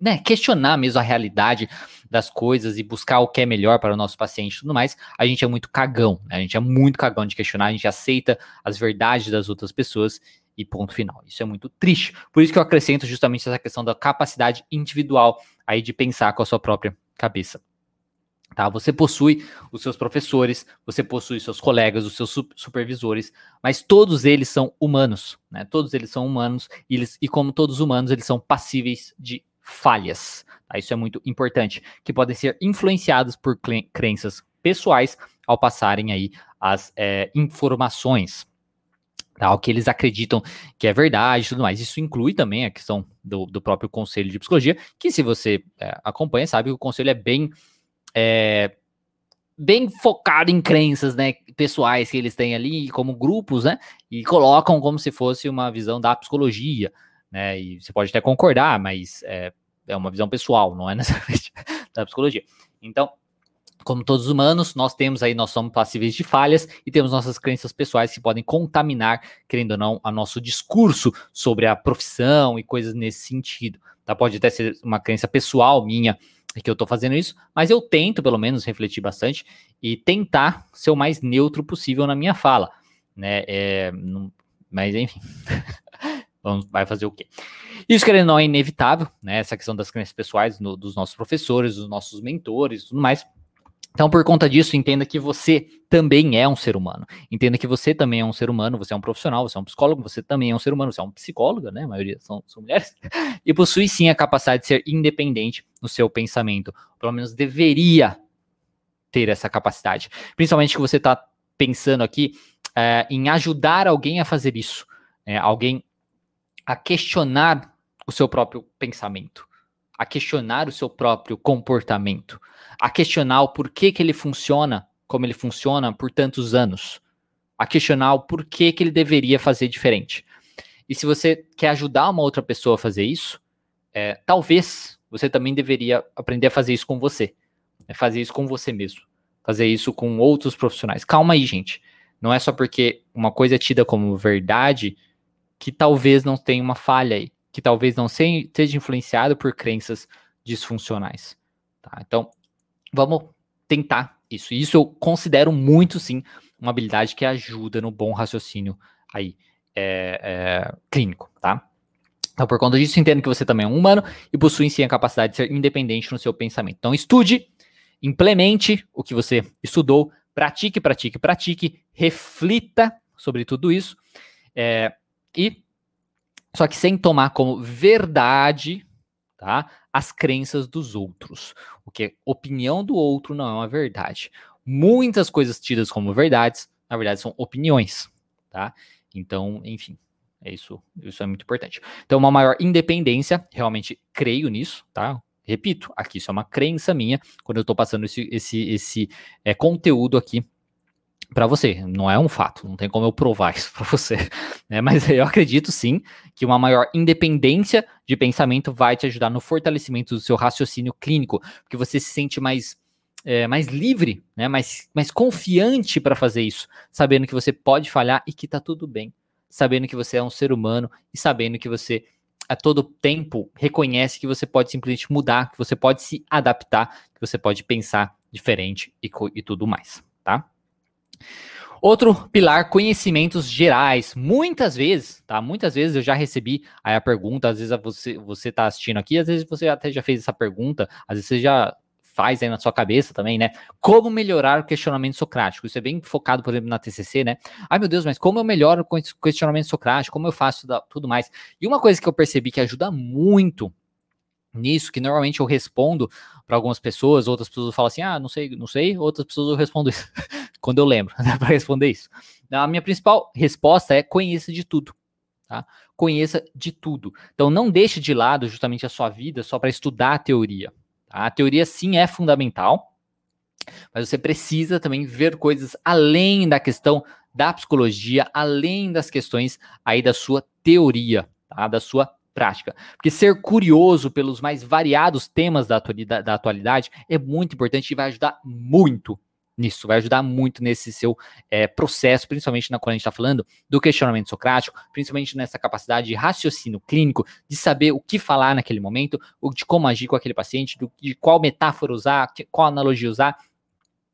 né, questionar mesmo a realidade das coisas e buscar o que é melhor para o nosso paciente e tudo mais, a gente é muito cagão, né? a gente é muito cagão de questionar, a gente aceita as verdades das outras pessoas e ponto final. Isso é muito triste. Por isso que eu acrescento justamente essa questão da capacidade individual aí de pensar com a sua própria cabeça. Tá? Você possui os seus professores, você possui seus colegas, os seus supervisores, mas todos eles são humanos, né? Todos eles são humanos e, eles, e como todos humanos, eles são passíveis de falhas. Tá? Isso é muito importante, que podem ser influenciadas por crenças pessoais ao passarem aí as é, informações. Tá? O que eles acreditam que é verdade e tudo mais. Isso inclui também a questão do, do próprio Conselho de Psicologia, que se você é, acompanha, sabe que o Conselho é bem é, bem focado em crenças, né, pessoais que eles têm ali como grupos, né, e colocam como se fosse uma visão da psicologia, né, e você pode até concordar, mas é, é uma visão pessoal, não é necessariamente da psicologia. Então, como todos os humanos, nós temos aí, nós somos passíveis de falhas e temos nossas crenças pessoais que podem contaminar, querendo ou não, a nosso discurso sobre a profissão e coisas nesse sentido. Tá? Pode até ser uma crença pessoal minha que eu estou fazendo isso, mas eu tento, pelo menos, refletir bastante e tentar ser o mais neutro possível na minha fala. Né? É, não, mas, enfim. Vamos, vai fazer o quê? Isso, querendo ou não, é inevitável, né? Essa questão das crenças pessoais no, dos nossos professores, dos nossos mentores tudo mais. Então, por conta disso, entenda que você também é um ser humano. Entenda que você também é um ser humano, você é um profissional, você é um psicólogo, você também é um ser humano, você é um psicólogo, né? A maioria são, são mulheres. E possui sim a capacidade de ser independente no seu pensamento. Pelo menos deveria ter essa capacidade. Principalmente que você está pensando aqui é, em ajudar alguém a fazer isso. É, alguém a questionar o seu próprio pensamento, a questionar o seu próprio comportamento, a questionar o porquê que ele funciona como ele funciona por tantos anos, a questionar o porquê que ele deveria fazer diferente. E se você quer ajudar uma outra pessoa a fazer isso, é, talvez você também deveria aprender a fazer isso com você, é fazer isso com você mesmo, fazer isso com outros profissionais. Calma aí, gente. Não é só porque uma coisa é tida como verdade que talvez não tenha uma falha aí, que talvez não seja influenciado por crenças disfuncionais. Tá? Então, vamos tentar isso. Isso eu considero muito, sim, uma habilidade que ajuda no bom raciocínio aí é, é, clínico, tá? Então, por conta disso, entendo que você também é um humano e possui sim a capacidade de ser independente no seu pensamento. Então, estude, implemente o que você estudou, pratique, pratique, pratique, reflita sobre tudo isso. É, e só que sem tomar como verdade, tá? As crenças dos outros. O que é opinião do outro não é uma verdade. Muitas coisas tidas como verdades, na verdade, são opiniões, tá? Então, enfim, é isso, isso é muito importante. Então, uma maior independência, realmente creio nisso, tá? Repito, aqui isso é uma crença minha, quando eu estou passando esse, esse, esse é, conteúdo aqui para você. Não é um fato, não tem como eu provar isso para você. Né? Mas eu acredito sim que uma maior independência de pensamento vai te ajudar no fortalecimento do seu raciocínio clínico, porque você se sente mais, é, mais livre, né? mais, mais confiante para fazer isso, sabendo que você pode falhar e que tá tudo bem, sabendo que você é um ser humano e sabendo que você a todo tempo reconhece que você pode simplesmente mudar, que você pode se adaptar, que você pode pensar diferente e, e tudo mais, tá? Outro pilar, conhecimentos gerais. Muitas vezes, tá? Muitas vezes eu já recebi aí a pergunta, às vezes você, você tá assistindo aqui, às vezes você até já fez essa pergunta, às vezes você já faz aí na sua cabeça também, né? Como melhorar o questionamento socrático? Isso é bem focado, por exemplo, na TCC, né? Ai, meu Deus, mas como eu melhoro o questionamento socrático? Como eu faço tudo mais? E uma coisa que eu percebi que ajuda muito nisso, que normalmente eu respondo para algumas pessoas, outras pessoas falam assim: ah, não sei, não sei, outras pessoas eu respondo isso. quando eu lembro, para responder isso. A minha principal resposta é conheça de tudo. Tá? Conheça de tudo. Então não deixe de lado justamente a sua vida só para estudar a teoria. Tá? A teoria sim é fundamental, mas você precisa também ver coisas além da questão da psicologia, além das questões aí da sua teoria, tá? da sua prática. Porque ser curioso pelos mais variados temas da atualidade, da atualidade é muito importante e vai ajudar muito nisso, vai ajudar muito nesse seu é, processo, principalmente na, quando a gente está falando do questionamento socrático, principalmente nessa capacidade de raciocínio clínico, de saber o que falar naquele momento, de como agir com aquele paciente, de qual metáfora usar, qual analogia usar,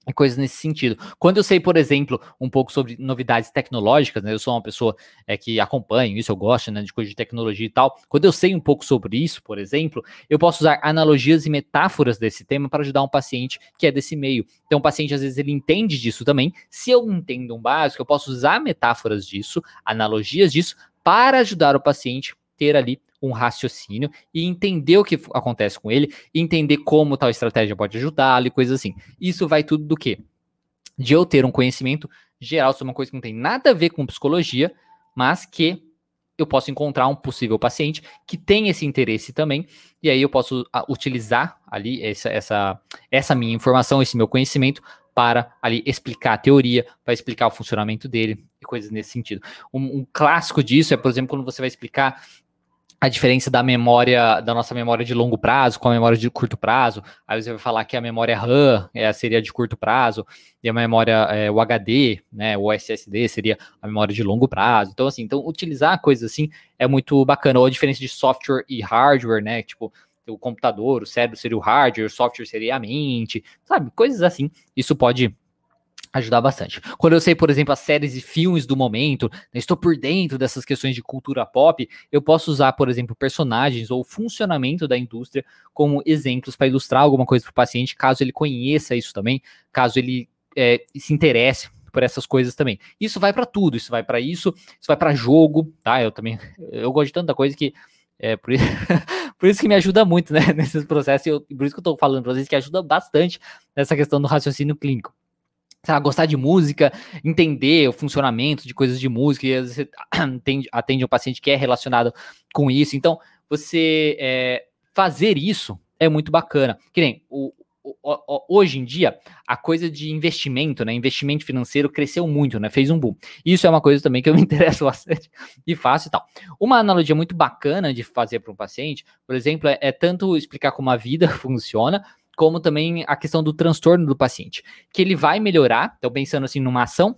e coisas nesse sentido. Quando eu sei, por exemplo, um pouco sobre novidades tecnológicas, né, eu sou uma pessoa é, que acompanha isso, eu gosto né, de coisa de tecnologia e tal. Quando eu sei um pouco sobre isso, por exemplo, eu posso usar analogias e metáforas desse tema para ajudar um paciente que é desse meio. Então, o paciente às vezes ele entende disso também. Se eu entendo um básico, eu posso usar metáforas disso, analogias disso, para ajudar o paciente ter ali um raciocínio e entender o que acontece com ele, entender como tal estratégia pode ajudá-lo e coisas assim. Isso vai tudo do quê? De eu ter um conhecimento geral sobre uma coisa que não tem nada a ver com psicologia, mas que eu posso encontrar um possível paciente que tem esse interesse também, e aí eu posso a, utilizar ali essa, essa, essa minha informação, esse meu conhecimento para ali explicar a teoria, para explicar o funcionamento dele e coisas nesse sentido. Um, um, clássico disso é, por exemplo, quando você vai explicar a diferença da memória, da nossa memória de longo prazo com a memória de curto prazo. Aí você vai falar que a memória RAM é, seria de curto prazo e a memória, é, o HD, né, o SSD seria a memória de longo prazo. Então, assim, então utilizar coisas assim é muito bacana. Ou a diferença de software e hardware, né, tipo, o computador, o cérebro seria o hardware, o software seria a mente, sabe? Coisas assim. Isso pode ajudar bastante. Quando eu sei, por exemplo, as séries e filmes do momento, né, estou por dentro dessas questões de cultura pop, eu posso usar, por exemplo, personagens ou funcionamento da indústria como exemplos para ilustrar alguma coisa para o paciente, caso ele conheça isso também, caso ele é, se interesse por essas coisas também. Isso vai para tudo, isso vai para isso, isso vai para jogo, tá? Eu também, eu gosto de tanta coisa que é por isso, por isso que me ajuda muito, né, nesses processos, eu, por isso que eu estou falando para vocês que ajuda bastante nessa questão do raciocínio clínico lá, gostar de música, entender o funcionamento de coisas de música, e às vezes você atende, um paciente que é relacionado com isso. Então, você é, fazer isso é muito bacana. Que nem o, hoje em dia, a coisa de investimento, né? Investimento financeiro cresceu muito, né? Fez um boom. Isso é uma coisa também que eu me interesso bastante e faço e tal. Uma analogia muito bacana de fazer para um paciente, por exemplo, é, é tanto explicar como a vida funciona, como também a questão do transtorno do paciente, que ele vai melhorar, então pensando assim numa ação,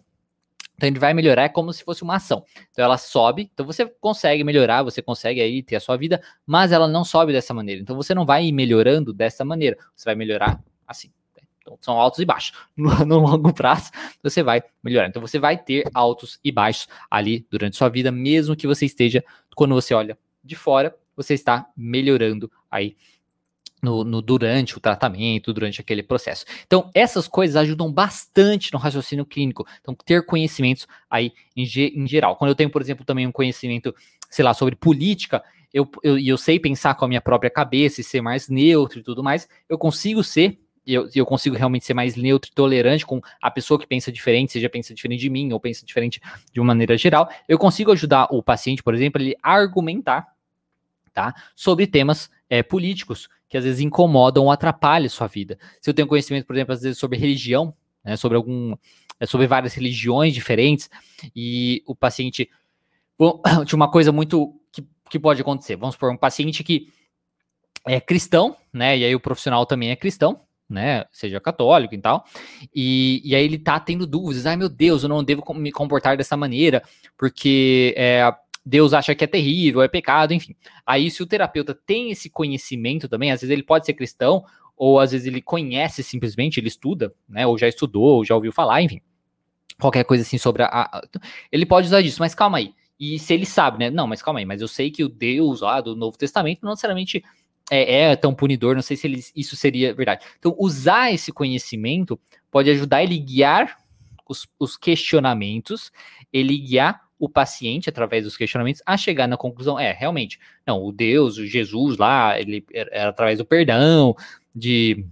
então ele vai melhorar é como se fosse uma ação. Então ela sobe, então você consegue melhorar, você consegue aí ter a sua vida, mas ela não sobe dessa maneira. Então você não vai melhorando dessa maneira, você vai melhorar assim. Né? Então são altos e baixos. No, no longo prazo você vai melhorar. Então você vai ter altos e baixos ali durante sua vida, mesmo que você esteja, quando você olha de fora, você está melhorando aí no, no, durante o tratamento, durante aquele processo. Então, essas coisas ajudam bastante no raciocínio clínico. Então, ter conhecimentos aí em, em geral. Quando eu tenho, por exemplo, também um conhecimento, sei lá, sobre política, eu, eu, eu sei pensar com a minha própria cabeça e ser mais neutro e tudo mais, eu consigo ser eu, eu consigo realmente ser mais neutro e tolerante com a pessoa que pensa diferente, seja pensa diferente de mim ou pensa diferente de uma maneira geral, eu consigo ajudar o paciente, por exemplo, ele argumentar tá, sobre temas é, políticos que às vezes incomodam ou atrapalham sua vida. Se eu tenho conhecimento, por exemplo, às vezes sobre religião, né, sobre algum, é, sobre várias religiões diferentes, e o paciente bom, tinha uma coisa muito que, que pode acontecer. Vamos supor um paciente que é cristão, né? E aí o profissional também é cristão, né, seja católico e tal, e, e aí ele tá tendo dúvidas, ai meu Deus, eu não devo me comportar dessa maneira, porque é, Deus acha que é terrível, é pecado, enfim. Aí, se o terapeuta tem esse conhecimento também, às vezes ele pode ser cristão, ou às vezes ele conhece simplesmente, ele estuda, né? Ou já estudou, ou já ouviu falar, enfim. Qualquer coisa assim sobre a. ele pode usar disso, mas calma aí. E se ele sabe, né? Não, mas calma aí, mas eu sei que o Deus lá do Novo Testamento não necessariamente é, é tão punidor, não sei se ele, isso seria verdade. Então, usar esse conhecimento pode ajudar ele guiar os, os questionamentos, ele guiar o paciente, através dos questionamentos, a chegar na conclusão, é, realmente, não, o Deus, o Jesus lá, ele era é, é através do perdão, de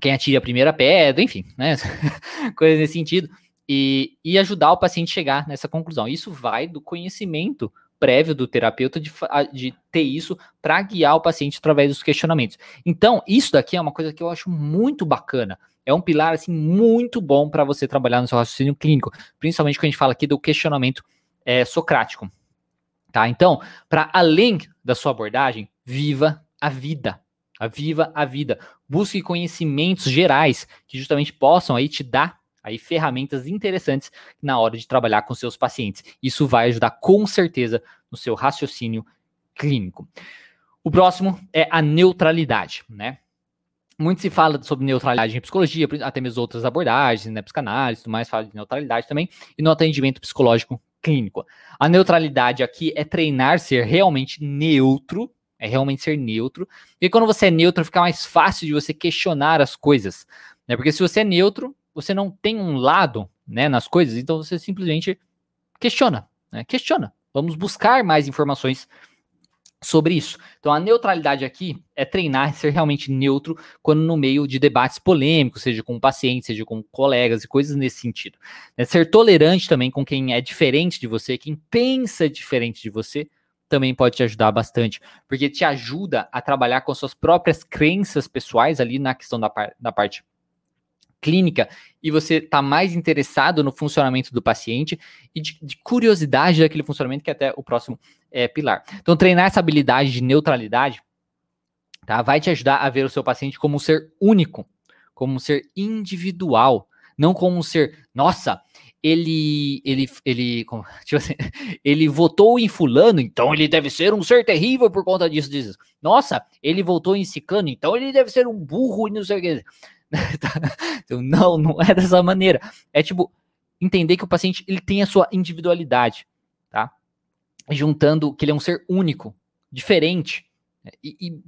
quem atira a primeira pedra, enfim, né, coisas nesse sentido, e, e ajudar o paciente a chegar nessa conclusão. Isso vai do conhecimento prévio do terapeuta de, de ter isso para guiar o paciente através dos questionamentos. Então, isso daqui é uma coisa que eu acho muito bacana. É um pilar assim muito bom para você trabalhar no seu raciocínio clínico, principalmente quando a gente fala aqui do questionamento é, socrático. Tá? Então, para além da sua abordagem, viva a vida. A viva a vida. Busque conhecimentos gerais que justamente possam aí te dar aí ferramentas interessantes na hora de trabalhar com seus pacientes. Isso vai ajudar com certeza no seu raciocínio clínico. O próximo é a neutralidade, né? Muito se fala sobre neutralidade em psicologia, até mesmo outras abordagens, né, psicanálise, tudo mais, fala de neutralidade também, e no atendimento psicológico clínico. A neutralidade aqui é treinar ser realmente neutro, é realmente ser neutro. E quando você é neutro, fica mais fácil de você questionar as coisas. Né? Porque se você é neutro, você não tem um lado né, nas coisas, então você simplesmente questiona. Né? Questiona. Vamos buscar mais informações sobre isso. Então, a neutralidade aqui é treinar ser realmente neutro quando no meio de debates polêmicos, seja com pacientes, seja com colegas e coisas nesse sentido. É ser tolerante também com quem é diferente de você, quem pensa diferente de você, também pode te ajudar bastante, porque te ajuda a trabalhar com suas próprias crenças pessoais ali na questão da, par da parte clínica e você está mais interessado no funcionamento do paciente e de, de, curiosidade daquele funcionamento, que é até o próximo é, pilar. Então, treinar essa habilidade de neutralidade tá, vai te ajudar a ver o seu paciente como um ser único, como um ser individual, não como um ser, nossa, ele ele ele tipo assim, ele votou em fulano, então ele deve ser um ser terrível por conta disso, disso. Nossa, ele votou em ciclano, então ele deve ser um burro e não sei o que. Tá? então, não, não é dessa maneira. É tipo entender que o paciente ele tem a sua individualidade, tá? Juntando que ele é um ser único, diferente né? e, e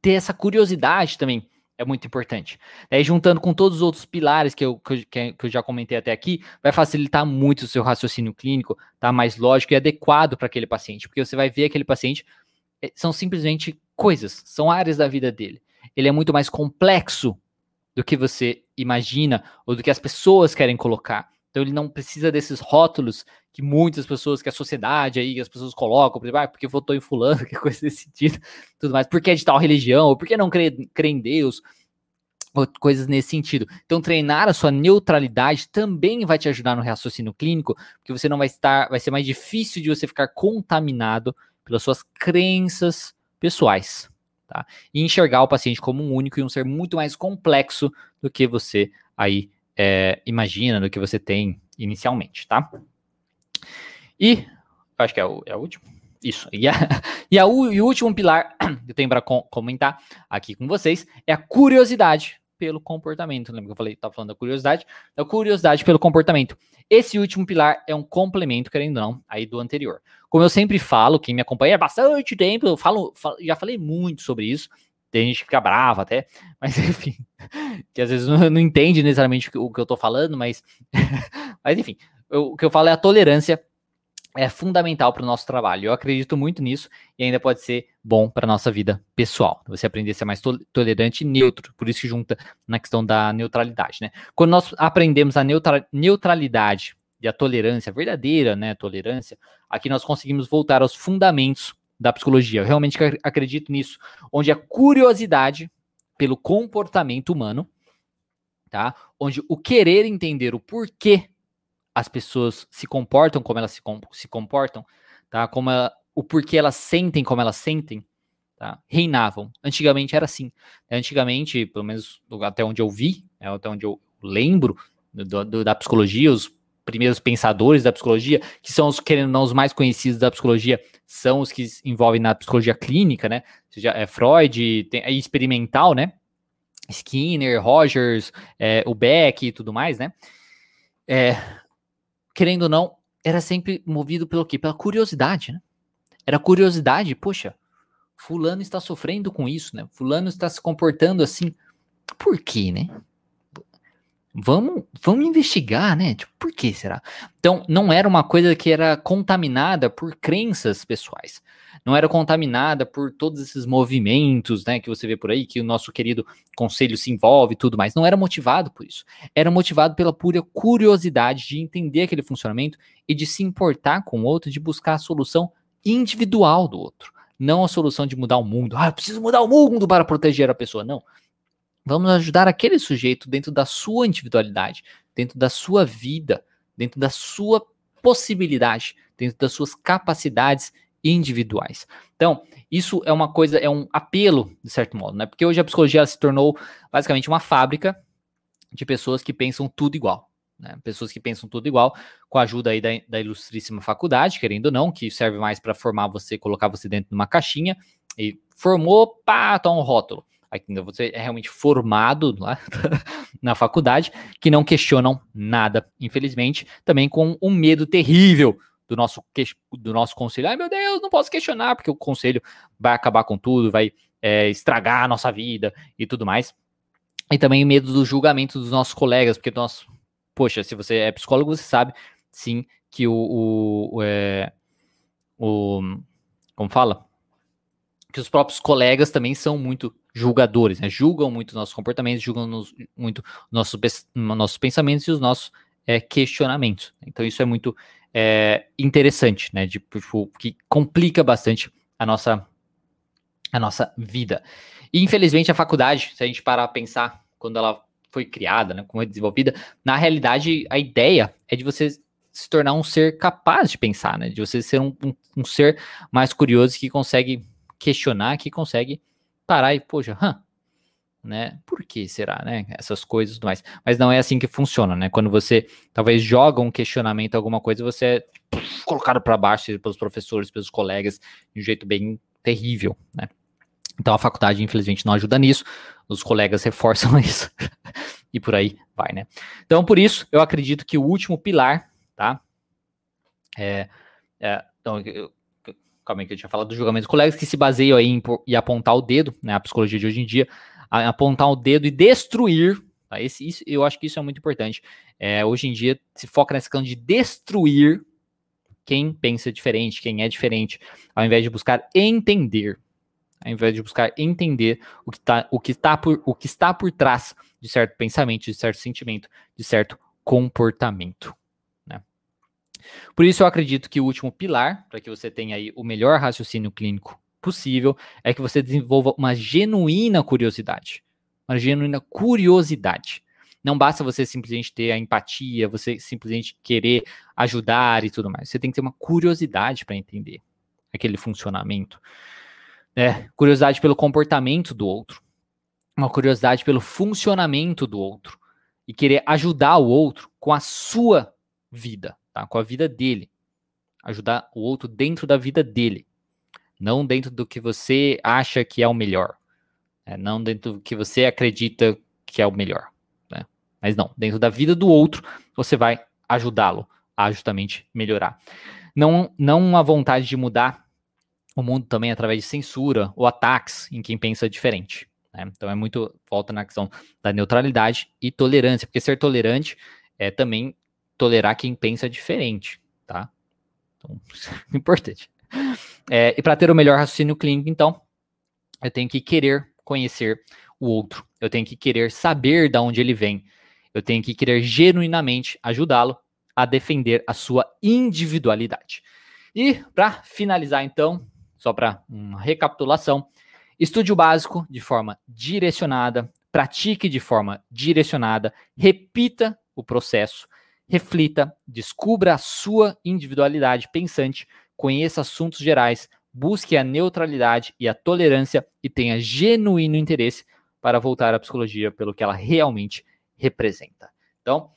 ter essa curiosidade também é muito importante. Daí, juntando com todos os outros pilares que eu, que, eu já comentei até aqui, vai facilitar muito o seu raciocínio clínico, tá mais lógico e adequado para aquele paciente, porque você vai ver aquele paciente, eh, são simplesmente coisas, são áreas da vida dele. Ele é muito mais complexo do que você imagina ou do que as pessoas querem colocar. Então ele não precisa desses rótulos que muitas pessoas, que a sociedade aí, as pessoas colocam, por exemplo, ah, porque votou em fulano, que coisa desse sentido, tudo mais, porque é de tal religião, ou porque não crê, crê em Deus, ou coisas nesse sentido. Então treinar a sua neutralidade também vai te ajudar no raciocínio clínico, porque você não vai estar, vai ser mais difícil de você ficar contaminado pelas suas crenças pessoais tá? E enxergar o paciente como um único e um ser muito mais complexo do que você aí é, imagina, do que você tem inicialmente, tá? E acho que é o, é o último. Isso. E, a, e, a, e o último pilar que eu tenho para com, comentar aqui com vocês é a curiosidade pelo comportamento. Lembra que eu falei, estava falando da curiosidade? Da curiosidade pelo comportamento. Esse último pilar é um complemento, querendo ou não, aí do anterior. Como eu sempre falo, quem me acompanha há bastante tempo, eu falo, falo já falei muito sobre isso. Tem gente que fica brava até, mas enfim, que às vezes não, não entende necessariamente o que eu estou falando, mas, mas enfim, eu, o que eu falo é a tolerância é fundamental para o nosso trabalho. Eu acredito muito nisso e ainda pode ser bom para a nossa vida pessoal. Você aprender a ser mais tolerante e neutro, por isso que junta na questão da neutralidade. Né? Quando nós aprendemos a neutra neutralidade e a tolerância, a verdadeira né, tolerância, aqui nós conseguimos voltar aos fundamentos da psicologia. Eu realmente acredito nisso, onde a curiosidade pelo comportamento humano, tá? onde o querer entender o porquê as pessoas se comportam como elas se, com, se comportam, tá? Como ela, o porquê elas sentem como elas sentem, tá? Reinavam. Antigamente era assim. Antigamente, pelo menos até onde eu vi, né, até onde eu lembro do, do, da psicologia, os primeiros pensadores da psicologia, que são os querendo não os mais conhecidos da psicologia, são os que envolvem na psicologia clínica, né? Seja é Freud, tem, é experimental, né? Skinner, Rogers, é, o Beck e tudo mais, né? É, querendo ou não, era sempre movido pelo quê? Pela curiosidade, né? Era curiosidade, poxa, fulano está sofrendo com isso, né? Fulano está se comportando assim. Por quê, né? Vamos, vamos investigar, né? Tipo, por que será? Então, não era uma coisa que era contaminada por crenças pessoais não era contaminada por todos esses movimentos, né, que você vê por aí, que o nosso querido conselho se envolve e tudo mais. Não era motivado por isso. Era motivado pela pura curiosidade de entender aquele funcionamento e de se importar com o outro, de buscar a solução individual do outro. Não a solução de mudar o mundo. Ah, eu preciso mudar o mundo para proteger a pessoa. Não. Vamos ajudar aquele sujeito dentro da sua individualidade, dentro da sua vida, dentro da sua possibilidade, dentro das suas capacidades individuais. Então, isso é uma coisa, é um apelo, de certo modo, né? Porque hoje a psicologia se tornou basicamente uma fábrica de pessoas que pensam tudo igual. Né? Pessoas que pensam tudo igual, com a ajuda aí da, da ilustríssima faculdade, querendo ou não, que serve mais para formar você, colocar você dentro de uma caixinha, e formou, pá, toma um rótulo. Aí você é realmente formado lá na faculdade, que não questionam nada, infelizmente, também com um medo terrível do nosso, do nosso conselho. Ai meu Deus, não posso questionar, porque o conselho vai acabar com tudo, vai é, estragar a nossa vida e tudo mais. E também o medo do julgamento dos nossos colegas, porque nós, poxa, se você é psicólogo, você sabe sim que o, o, é, o como fala? Que os próprios colegas também são muito julgadores, né? julgam muito nossos comportamentos, julgam nos, muito nossos, nossos pensamentos e os nossos é, questionamentos. Então isso é muito é, interessante, né? De, tipo, que complica bastante a nossa, a nossa vida. E infelizmente a faculdade, se a gente parar a pensar quando ela foi criada, né, como é desenvolvida, na realidade a ideia é de você se tornar um ser capaz de pensar, né? De você ser um, um, um ser mais curioso que consegue questionar, que consegue parar e, poxa, hã, né? Por que será, né? Essas coisas e mais. Mas não é assim que funciona, né? Quando você talvez joga um questionamento, alguma coisa, você é colocado para baixo pelos professores, pelos colegas, de um jeito bem terrível, né? Então a faculdade, infelizmente, não ajuda nisso, os colegas reforçam isso e por aí vai, né? Então, por isso, eu acredito que o último pilar, tá? É, é, então, eu, calma aí que eu tinha falado do julgamento dos colegas, que se baseia aí em, em apontar o dedo, né? A psicologia de hoje em dia, apontar o dedo e destruir. Tá? Esse, isso, eu acho que isso é muito importante. É, hoje em dia se foca nessa questão de destruir quem pensa diferente, quem é diferente, ao invés de buscar entender. Ao invés de buscar entender o que, tá, o, que tá por, o que está por trás de certo pensamento, de certo sentimento, de certo comportamento. Né? Por isso eu acredito que o último pilar, para que você tenha aí o melhor raciocínio clínico possível é que você desenvolva uma genuína curiosidade. Uma genuína curiosidade. Não basta você simplesmente ter a empatia, você simplesmente querer ajudar e tudo mais. Você tem que ter uma curiosidade para entender aquele funcionamento. É, curiosidade pelo comportamento do outro. Uma curiosidade pelo funcionamento do outro. E querer ajudar o outro com a sua vida, tá? com a vida dele. Ajudar o outro dentro da vida dele não dentro do que você acha que é o melhor, né? não dentro do que você acredita que é o melhor, né? mas não, dentro da vida do outro, você vai ajudá-lo a justamente melhorar. Não, não uma vontade de mudar o mundo também através de censura ou ataques em quem pensa diferente. Né? Então é muito volta na questão da neutralidade e tolerância, porque ser tolerante é também tolerar quem pensa diferente, tá? Então, é importante. É, e para ter o melhor raciocínio clínico, então, eu tenho que querer conhecer o outro. Eu tenho que querer saber de onde ele vem. Eu tenho que querer genuinamente ajudá-lo a defender a sua individualidade. E para finalizar, então, só para uma recapitulação, estude o básico de forma direcionada, pratique de forma direcionada, repita o processo, reflita, descubra a sua individualidade pensante conheça assuntos gerais, busque a neutralidade e a tolerância e tenha genuíno interesse para voltar à psicologia pelo que ela realmente representa. Então,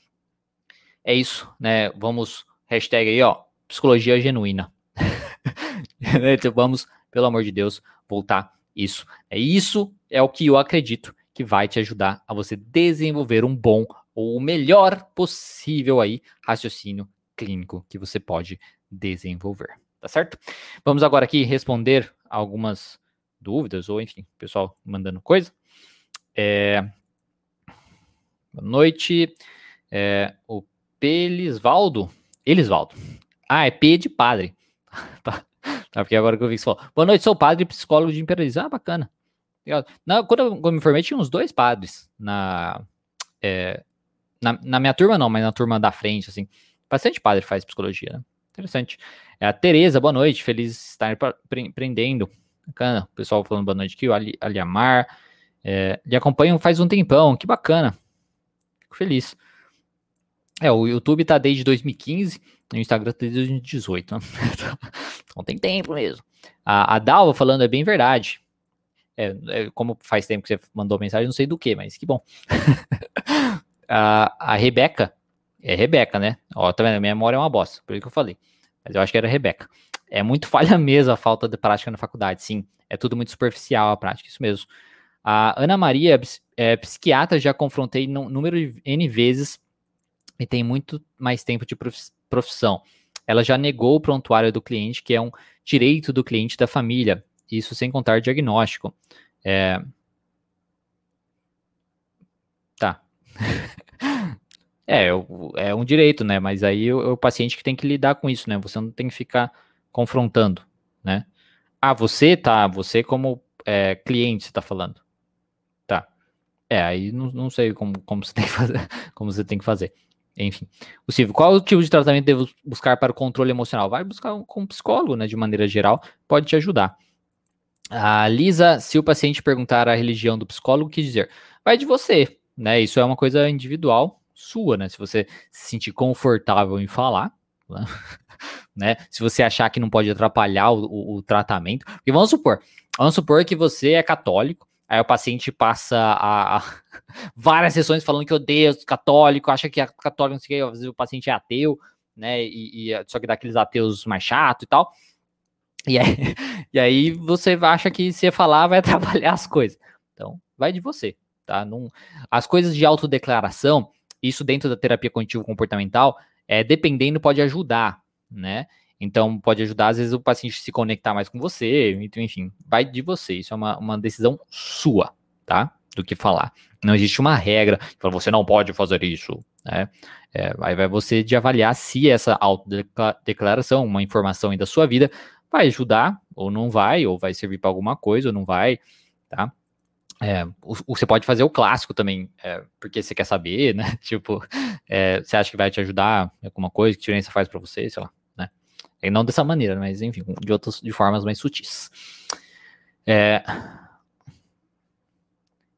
é isso, né? Vamos, hashtag aí, ó, psicologia genuína. então, vamos, pelo amor de Deus, voltar isso. É isso é o que eu acredito que vai te ajudar a você desenvolver um bom ou o melhor possível aí raciocínio clínico que você pode desenvolver tá certo? Vamos agora aqui responder algumas dúvidas, ou enfim, pessoal mandando coisa. É... Boa noite. É... O Pelisvaldo. Elisvaldo. Ah, é P de padre. tá. tá, porque agora que eu vi que você falou. Boa noite, sou padre psicólogo de imperialismo. Ah, bacana. Na, quando, eu, me informei, tinha uns dois padres na, é, na, na, minha turma, não, mas na turma da frente, assim. Bastante padre faz psicologia, né? Interessante. É a Tereza, boa noite, feliz estar empreendendo. Bacana, o pessoal falando boa noite aqui, o Ali, Aliamar. É, lhe acompanho faz um tempão, que bacana. Fico feliz. É, o YouTube tá desde 2015, o Instagram tá desde 2018. Né? então tem tempo mesmo. A, a Dalva falando é bem verdade. É, é, como faz tempo que você mandou mensagem, não sei do que, mas que bom. a, a Rebeca, é Rebeca, né? Ó, tá vendo? Minha memória é uma bosta, por isso que eu falei. Mas eu acho que era Rebeca. É muito falha mesmo a falta de prática na faculdade, sim. É tudo muito superficial a prática, isso mesmo. A Ana Maria é psiquiatra, já confrontei número de N vezes e tem muito mais tempo de profissão. Ela já negou o prontuário do cliente, que é um direito do cliente da família, isso sem contar diagnóstico. É... É, é um direito, né? Mas aí é o paciente que tem que lidar com isso, né? Você não tem que ficar confrontando, né? Ah, você tá, você como é, cliente, você tá falando. Tá. É, aí não, não sei como, como você tem que fazer, como você tem que fazer. Enfim. O Silvio, qual o tipo de tratamento devo buscar para o controle emocional? Vai buscar um, com um psicólogo, né? De maneira geral, pode te ajudar. A Lisa, se o paciente perguntar a religião do psicólogo, que dizer? Vai de você, né? Isso é uma coisa individual sua, né? Se você se sentir confortável em falar, né? né? Se você achar que não pode atrapalhar o, o, o tratamento, porque vamos supor, vamos supor que você é católico Aí o paciente passa a, a várias sessões falando que odeia os católicos, acha que é católico não sei o que, às vezes o paciente é ateu, né? E, e só que daqueles ateus mais chato e tal. E aí, e aí você acha que se falar vai atrapalhar as coisas. Então, vai de você, tá? Não, as coisas de autodeclaração, isso dentro da terapia cognitivo comportamental, é, dependendo, pode ajudar, né? Então, pode ajudar, às vezes, o paciente se conectar mais com você, então, enfim, vai de você. Isso é uma, uma decisão sua, tá? Do que falar. Não existe uma regra fala, você não pode fazer isso, né? É, aí vai você de avaliar se essa autodeclaração, uma informação aí da sua vida, vai ajudar ou não vai, ou vai servir para alguma coisa ou não vai, tá? É, você pode fazer o clássico também, é, porque você quer saber, né? Tipo, é, você acha que vai te ajudar alguma coisa, que diferença faz para você, sei lá. E não dessa maneira, mas enfim, de outras de formas mais sutis. É,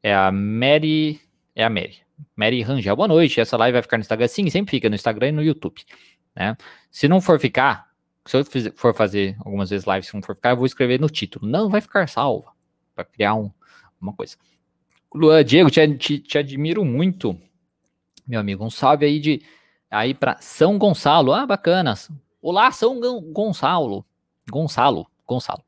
é a Mary. É a Mary. Mary Rangel. Boa noite. Essa live vai ficar no Instagram? Sim, sempre fica no Instagram e no YouTube. Né? Se não for ficar, se eu for fazer algumas vezes live, se não for ficar, eu vou escrever no título. Não vai ficar salva. Para criar um, uma coisa. Luan, Diego, te, te, te, admiro muito, meu amigo. Um salve aí de aí para São Gonçalo. Ah, bacana. Olá, São Gonçalo. Gonçalo. Gonçalo.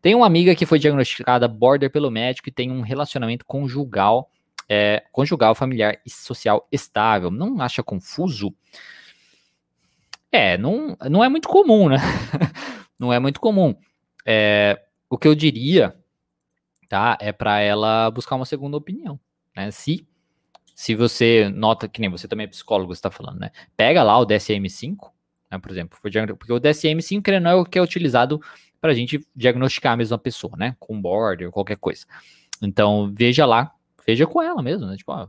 Tem uma amiga que foi diagnosticada border pelo médico e tem um relacionamento conjugal, é, conjugal, familiar e social estável. Não acha confuso? É, não, não é muito comum, né? não é muito comum. É, o que eu diria, tá, é para ela buscar uma segunda opinião, né? Se se você nota que nem você também é psicólogo, está falando, né? Pega lá o DSM-5, né, por exemplo. Porque o DSM-5, querendo não, é o que é utilizado para a gente diagnosticar a mesma pessoa, né? Com border qualquer coisa. Então, veja lá, veja com ela mesmo, né? Tipo, ó,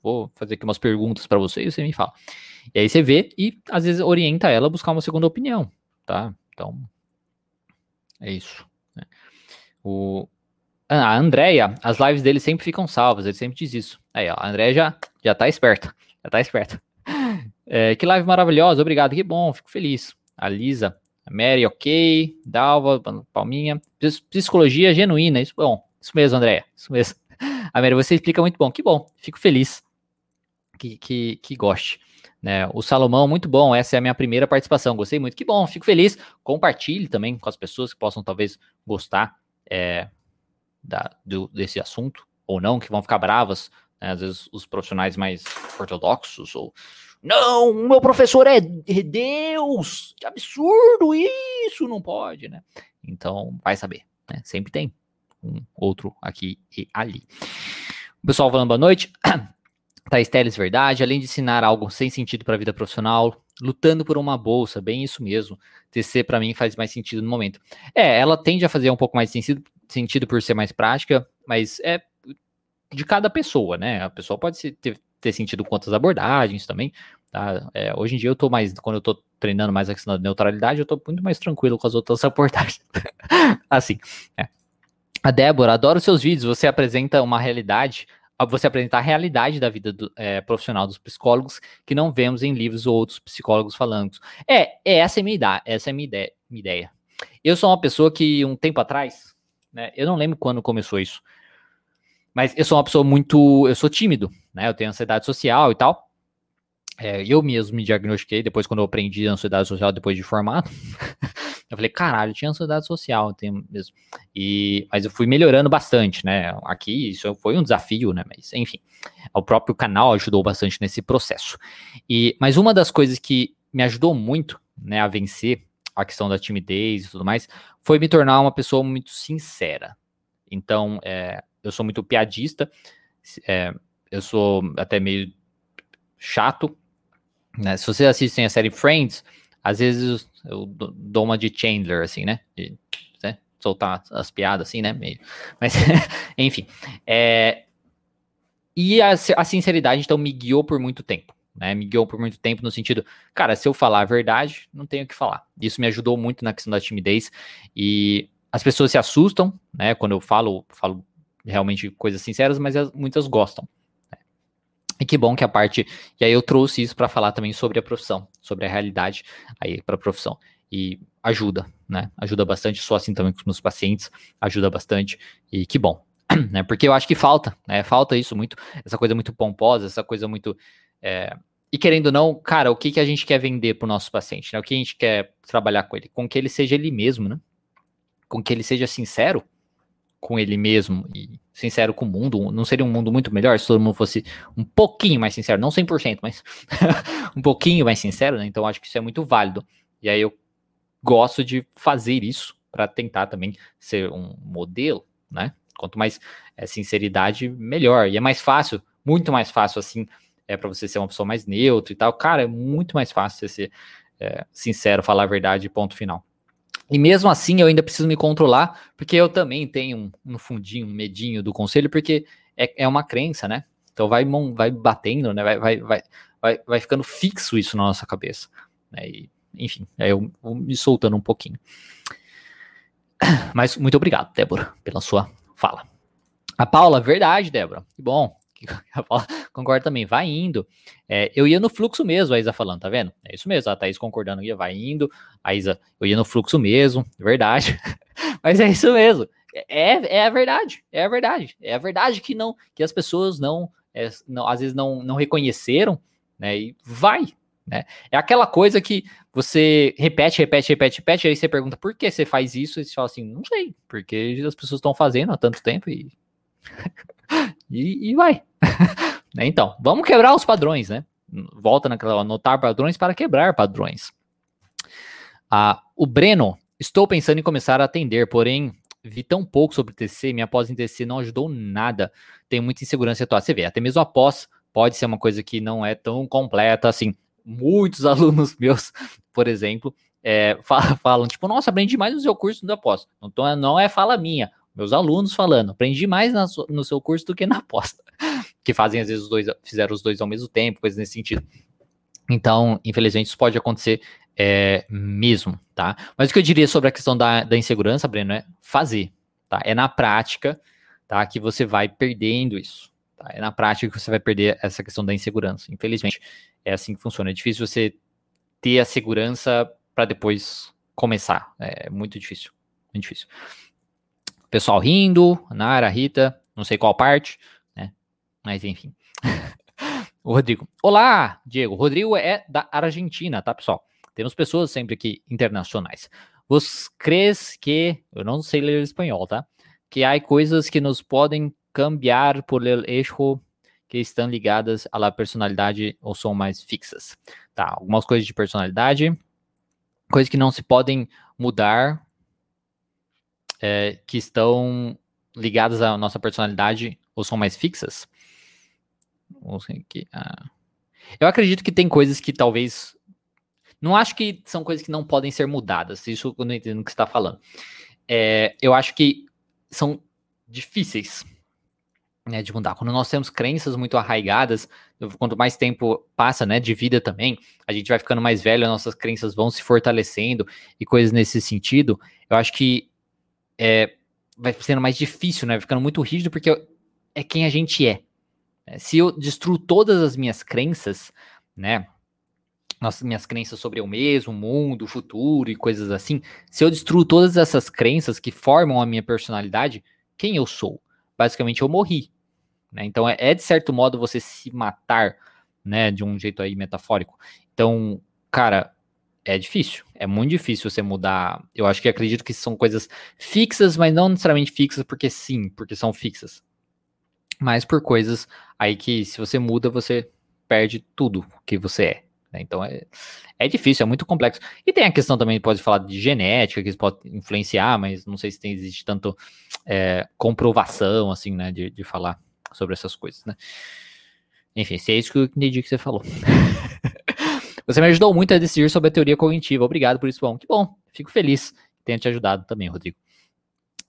vou fazer aqui umas perguntas para você e você me fala. E aí você vê e às vezes orienta ela a buscar uma segunda opinião, tá? Então, é isso. Né? O, a Andrea, as lives dele sempre ficam salvas, ele sempre diz isso. Aí, ó, a Andrea já, já tá esperta, já tá esperta. É, que live maravilhosa, obrigado, que bom, fico feliz. A Lisa, a Mary, ok. Dalva, Palminha. Psicologia genuína, isso bom. Isso mesmo, Andréia, isso mesmo. A Mary, você explica muito bom, que bom, fico feliz que, que, que goste. Né? O Salomão, muito bom, essa é a minha primeira participação, gostei muito, que bom, fico feliz. Compartilhe também com as pessoas que possam talvez gostar é, da, do, desse assunto, ou não, que vão ficar bravas, né? às vezes os profissionais mais ortodoxos ou não, meu professor é Deus! Que absurdo isso! Não pode, né? Então, vai saber, né? Sempre tem um outro aqui e ali. O pessoal falando boa noite. Thaís Teles, verdade. Além de ensinar algo sem sentido para a vida profissional, lutando por uma bolsa, bem isso mesmo. TC para mim faz mais sentido no momento. É, ela tende a fazer um pouco mais sentido, sentido por ser mais prática, mas é de cada pessoa, né? A pessoa pode ter, ter sentido outras abordagens também. Tá? É, hoje em dia eu tô mais, quando eu tô treinando mais a questão da neutralidade, eu tô muito mais tranquilo com as outras abordagens. assim, é. A Débora, adoro seus vídeos, você apresenta uma realidade, você apresenta a realidade da vida do, é, profissional dos psicólogos que não vemos em livros ou outros psicólogos falando. É, é essa é a minha ideia, essa é a minha ideia. Eu sou uma pessoa que um tempo atrás, né, eu não lembro quando começou isso, mas eu sou uma pessoa muito. Eu sou tímido, né? Eu tenho ansiedade social e tal. É, eu mesmo me diagnostiquei depois, quando eu aprendi ansiedade social depois de formado. eu falei, caralho, eu tinha ansiedade social, eu tenho mesmo. E, mas eu fui melhorando bastante, né? Aqui isso foi um desafio, né? Mas enfim, o próprio canal ajudou bastante nesse processo. E, mas uma das coisas que me ajudou muito, né, a vencer a questão da timidez e tudo mais, foi me tornar uma pessoa muito sincera. Então, é, eu sou muito piadista, é, eu sou até meio chato. Né? Se vocês assistem a série Friends, às vezes eu dou uma de Chandler, assim, né? De, né? soltar as piadas assim, né? Meio. Mas, enfim. É, e a, a sinceridade, então, me guiou por muito tempo. Né, me guiou por muito tempo no sentido, cara, se eu falar a verdade, não tenho o que falar. Isso me ajudou muito na questão da timidez e as pessoas se assustam, né, quando eu falo, falo realmente coisas sinceras, mas muitas gostam. Né? E que bom que a parte, e aí eu trouxe isso para falar também sobre a profissão, sobre a realidade aí para a profissão e ajuda, né? Ajuda bastante, sou assim também com os meus pacientes, ajuda bastante e que bom, né? Porque eu acho que falta, né? Falta isso muito, essa coisa muito pomposa, essa coisa muito. É... E querendo ou não, cara, o que, que a gente quer vender para o nosso paciente, né? O que a gente quer trabalhar com ele? Com que ele seja ele mesmo, né? Com que ele seja sincero com ele mesmo e sincero com o mundo. Não seria um mundo muito melhor se todo mundo fosse um pouquinho mais sincero, não 100%, mas um pouquinho mais sincero, né? Então acho que isso é muito válido. E aí eu gosto de fazer isso para tentar também ser um modelo, né? Quanto mais é, sinceridade, melhor. E é mais fácil, muito mais fácil assim, é para você ser uma pessoa mais neutra e tal. Cara, é muito mais fácil você ser é, sincero, falar a verdade, ponto final. E mesmo assim, eu ainda preciso me controlar, porque eu também tenho um, um fundinho, um medinho do conselho, porque é, é uma crença, né? Então vai, vai batendo, né? Vai, vai, vai, vai, vai ficando fixo isso na nossa cabeça. Né? E enfim, aí eu vou me soltando um pouquinho. Mas muito obrigado, Débora, pela sua fala. A Paula, verdade, Débora. Que bom. A Paula concorda também, vai indo. É, eu ia no fluxo mesmo, a Isa falando, tá vendo? É isso mesmo, a Thaís concordando, ia, vai indo. A Isa, eu ia no fluxo mesmo, verdade. Mas é isso mesmo. É, é a verdade, é a verdade. É a verdade que não, que as pessoas não, é, não às vezes não, não reconheceram, né? E vai, né? É aquela coisa que você repete, repete, repete, repete, aí você pergunta por que você faz isso, e você fala assim, não sei, porque as pessoas estão fazendo há tanto tempo e. e, e, vai. Né? então, vamos quebrar os padrões, né? Volta naquela, anotar padrões para quebrar padrões. Ah, o Breno, estou pensando em começar a atender, porém vi tão pouco sobre TC, minha pós em TC não ajudou nada. Tenho muita insegurança atual. Você vê, até mesmo após pode ser uma coisa que não é tão completa assim muitos alunos meus, por exemplo, é, falam, tipo, nossa, aprendi mais no seu curso do aposta. Então não é fala minha, meus alunos falando, aprendi mais na, no seu curso do que na aposta. Que fazem, às vezes, os dois, fizeram os dois ao mesmo tempo, coisas nesse sentido. Então, infelizmente, isso pode acontecer é, mesmo, tá? Mas o que eu diria sobre a questão da, da insegurança, Breno, é fazer, tá? É na prática, tá? Que você vai perdendo isso. Tá? É na prática que você vai perder essa questão da insegurança, infelizmente. É assim que funciona. É difícil você ter a segurança para depois começar. É muito difícil. Muito difícil. Pessoal rindo, Nara, Rita, não sei qual parte? Mas enfim. o Rodrigo. Olá, Diego. Rodrigo é da Argentina, tá, pessoal? Temos pessoas sempre aqui internacionais. Você crês que, eu não sei ler espanhol, tá? Que há coisas que nos podem cambiar por el eixo que estão ligadas à personalidade ou são mais fixas. Tá, algumas coisas de personalidade, coisas que não se podem mudar, é, que estão ligadas à nossa personalidade ou são mais fixas. Ah. Eu acredito que tem coisas que talvez. Não acho que são coisas que não podem ser mudadas. Isso eu não entendo o que você está falando. É, eu acho que são difíceis né, de mudar. Quando nós temos crenças muito arraigadas, quanto mais tempo passa, né, de vida também, a gente vai ficando mais velho, nossas crenças vão se fortalecendo e coisas nesse sentido. Eu acho que é, vai sendo mais difícil, né, ficando muito rígido porque é quem a gente é. Né. Se eu destruo todas as minhas crenças, né, minhas crenças sobre eu mesmo, o mundo, o futuro e coisas assim, se eu destruo todas essas crenças que formam a minha personalidade, quem eu sou? basicamente eu morri. Né? Então é, é, de certo modo você se matar, né, de um jeito aí metafórico. Então, cara, é difícil, é muito difícil você mudar. Eu acho que acredito que são coisas fixas, mas não necessariamente fixas porque sim, porque são fixas. Mas por coisas aí que se você muda, você perde tudo que você é. Né? Então é, é difícil, é muito complexo. E tem a questão também, pode falar de genética, que isso pode influenciar, mas não sei se tem, existe tanto é, comprovação, assim, né, de, de falar sobre essas coisas, né. Enfim, se é isso que eu entendi que você falou. você me ajudou muito a decidir sobre a teoria cognitiva. Obrigado por isso, bom. Que bom, fico feliz que tenha te ajudado também, Rodrigo.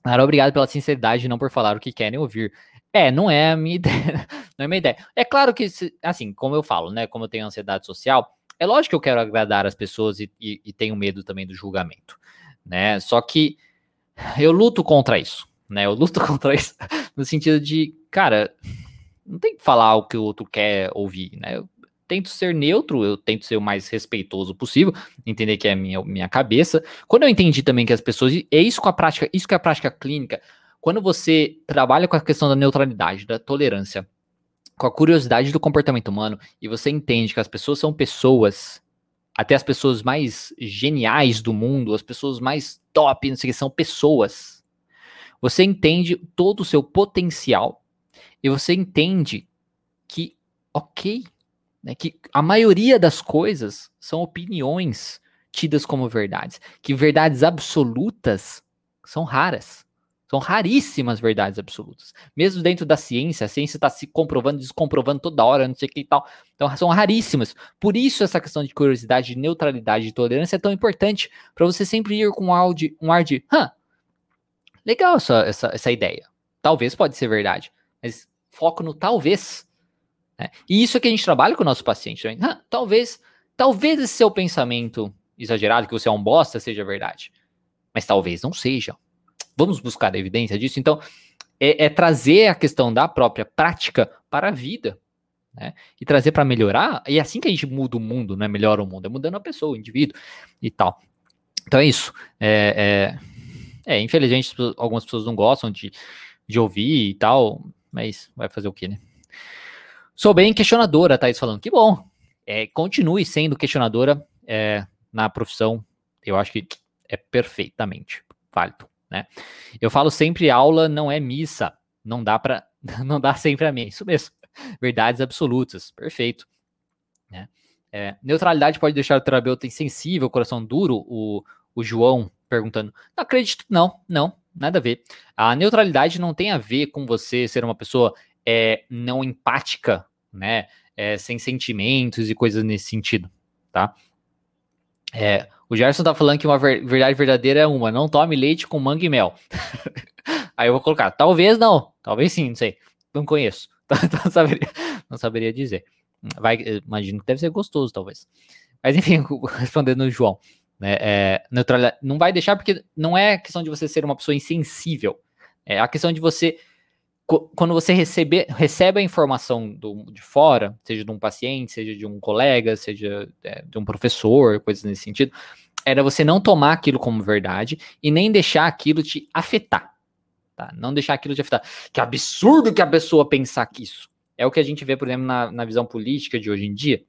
Cara, obrigado pela sinceridade e não por falar o que querem ouvir. É, não é a minha ideia. Não é minha ideia. É claro que, assim, como eu falo, né? Como eu tenho ansiedade social, é lógico que eu quero agradar as pessoas e, e, e tenho medo também do julgamento, né? Só que eu luto contra isso, né? Eu luto contra isso no sentido de, cara, não tem que falar o que o outro quer ouvir, né? Eu tento ser neutro, eu tento ser o mais respeitoso possível, entender que é minha, minha cabeça. Quando eu entendi também que as pessoas, é isso com a prática, isso que é a prática clínica, quando você trabalha com a questão da neutralidade, da tolerância, com a curiosidade do comportamento humano, e você entende que as pessoas são pessoas, até as pessoas mais geniais do mundo, as pessoas mais top, não sei o que, são pessoas. Você entende todo o seu potencial e você entende que, ok, né, que a maioria das coisas são opiniões tidas como verdades, que verdades absolutas são raras. São raríssimas verdades absolutas. Mesmo dentro da ciência, a ciência está se comprovando, descomprovando toda hora, não sei o que e tal. Então, são raríssimas. Por isso, essa questão de curiosidade, de neutralidade e tolerância é tão importante. Para você sempre ir com um ar de, um ar de hã, legal essa, essa, essa ideia. Talvez pode ser verdade. Mas foco no talvez. Né? E isso é que a gente trabalha com o nosso paciente. Hã, talvez, talvez esse seu pensamento exagerado, que você é um bosta, seja verdade. Mas talvez não seja. Vamos buscar evidência disso? Então, é, é trazer a questão da própria prática para a vida. Né? E trazer para melhorar, e é assim que a gente muda o mundo, não é melhora o mundo, é mudando a pessoa, o indivíduo e tal. Então é isso. É, é, é, infelizmente, algumas pessoas não gostam de, de ouvir e tal, mas vai fazer o quê, né? Sou bem questionadora, Thaís falando. Que bom. É, continue sendo questionadora é, na profissão. Eu acho que é perfeitamente válido né? Eu falo sempre aula não é missa, não dá para não dá sempre a mim, isso mesmo. Verdades absolutas, perfeito, né? É, neutralidade pode deixar o terapeuta insensível, coração duro, o, o João perguntando. Não acredito, não, não, nada a ver. A neutralidade não tem a ver com você ser uma pessoa é, não empática, né? É, sem sentimentos e coisas nesse sentido, tá? É, o Gerson tá falando que uma verdade verdadeira é uma, não tome leite com manga e mel. Aí eu vou colocar, talvez não, talvez sim, não sei, não conheço, não, saberia, não saberia dizer. Vai, imagino que deve ser gostoso, talvez. Mas enfim, respondendo o João, né, é, neutralidade, não vai deixar porque não é questão de você ser uma pessoa insensível, é a questão de você quando você recebe, recebe a informação do, de fora, seja de um paciente, seja de um colega, seja é, de um professor, coisas nesse sentido, era você não tomar aquilo como verdade e nem deixar aquilo te afetar. Tá? Não deixar aquilo te afetar. Que absurdo que a pessoa pensar que isso. É o que a gente vê, por exemplo, na, na visão política de hoje em dia.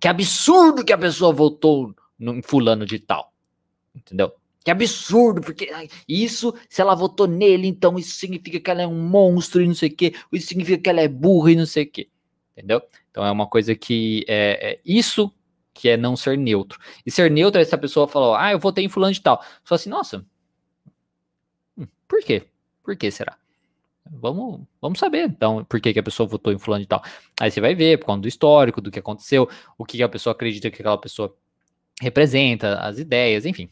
Que absurdo que a pessoa votou no, em fulano de tal. Entendeu? Que absurdo, porque isso, se ela votou nele, então isso significa que ela é um monstro e não sei o quê, isso significa que ela é burra e não sei o quê. Entendeu? Então é uma coisa que é, é isso que é não ser neutro. E ser neutro é se a pessoa falou, ah, eu votei em fulano de tal. Fala assim, nossa, hum, por quê? Por que será? Vamos, vamos saber, então, por que, que a pessoa votou em fulano de tal. Aí você vai ver, por conta do histórico, do que aconteceu, o que a pessoa acredita que aquela pessoa representa, as ideias, enfim.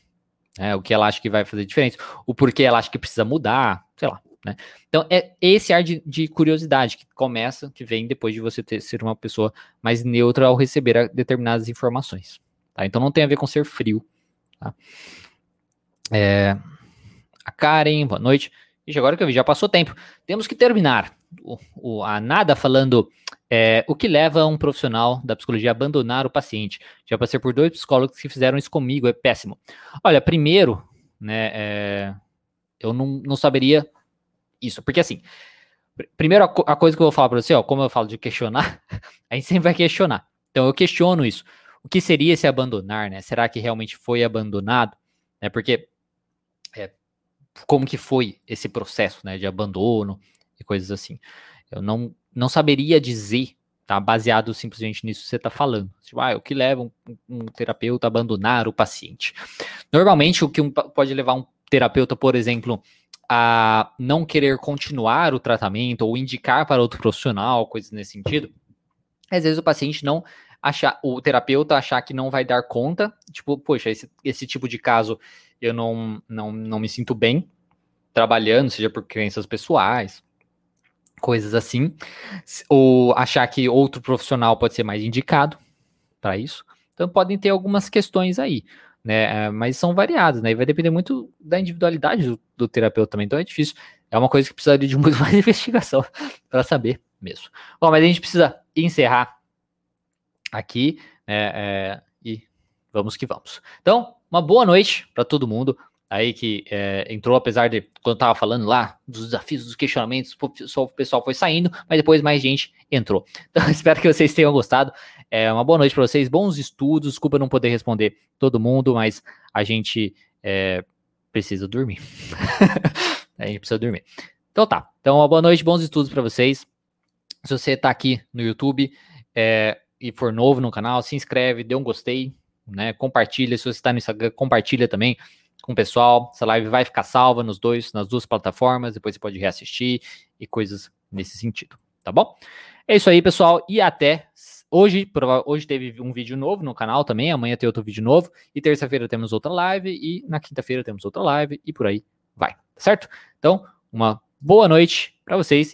Né, o que ela acha que vai fazer diferença, o porquê ela acha que precisa mudar, sei lá. Né? Então, é esse ar de, de, curiosidade que começa, que vem depois de você ter, ser uma pessoa mais neutra ao receber determinadas informações. Tá? Então, não tem a ver com ser frio. Tá? É, a Karen, boa noite. Ixi, agora que eu vi, já passou tempo. Temos que terminar. O, o, a Nada falando é, o que leva um profissional da psicologia a abandonar o paciente. Já passei por dois psicólogos que fizeram isso comigo, é péssimo. Olha, primeiro, né, é, eu não, não saberia isso. Porque assim, primeiro a, a coisa que eu vou falar para você, ó, como eu falo de questionar, a gente sempre vai questionar. Então eu questiono isso. O que seria esse abandonar, né? Será que realmente foi abandonado? É porque é, como que foi esse processo, né, de abandono e coisas assim. Eu não, não saberia dizer, tá, baseado simplesmente nisso que você está falando. Tipo, ah, o que leva um, um, terapeuta a abandonar o paciente? Normalmente, o que um, pode levar um terapeuta, por exemplo, a não querer continuar o tratamento ou indicar para outro profissional, coisas nesse sentido, às vezes o paciente não achar, o terapeuta achar que não vai dar conta, tipo, poxa, esse, esse tipo de caso eu não, não, não me sinto bem, trabalhando, seja por crenças pessoais, coisas assim, ou achar que outro profissional pode ser mais indicado para isso. Então podem ter algumas questões aí, né? Mas são variadas, né? E vai depender muito da individualidade do, do terapeuta também. Então é difícil. É uma coisa que precisaria de muito mais investigação para saber mesmo. Bom, mas a gente precisa encerrar aqui, né? É, e vamos que vamos. Então, uma boa noite para todo mundo aí que é, entrou, apesar de quando eu tava falando lá dos desafios, dos questionamentos, o pessoal foi saindo, mas depois mais gente entrou. Então, espero que vocês tenham gostado. É, uma boa noite para vocês, bons estudos. Desculpa não poder responder todo mundo, mas a gente é, precisa dormir. a gente precisa dormir. Então tá. Então, uma boa noite, bons estudos para vocês. Se você tá aqui no YouTube é, e for novo no canal, se inscreve, dê um gostei, né? Compartilha. Se você está no Instagram, compartilha também com o pessoal. Essa live vai ficar salva nos dois, nas duas plataformas, depois você pode reassistir e coisas nesse sentido, tá bom? É isso aí, pessoal, e até hoje, hoje teve um vídeo novo no canal também, amanhã tem outro vídeo novo, e terça-feira temos outra live, e na quinta-feira temos outra live, e por aí vai, tá certo? Então, uma boa noite para vocês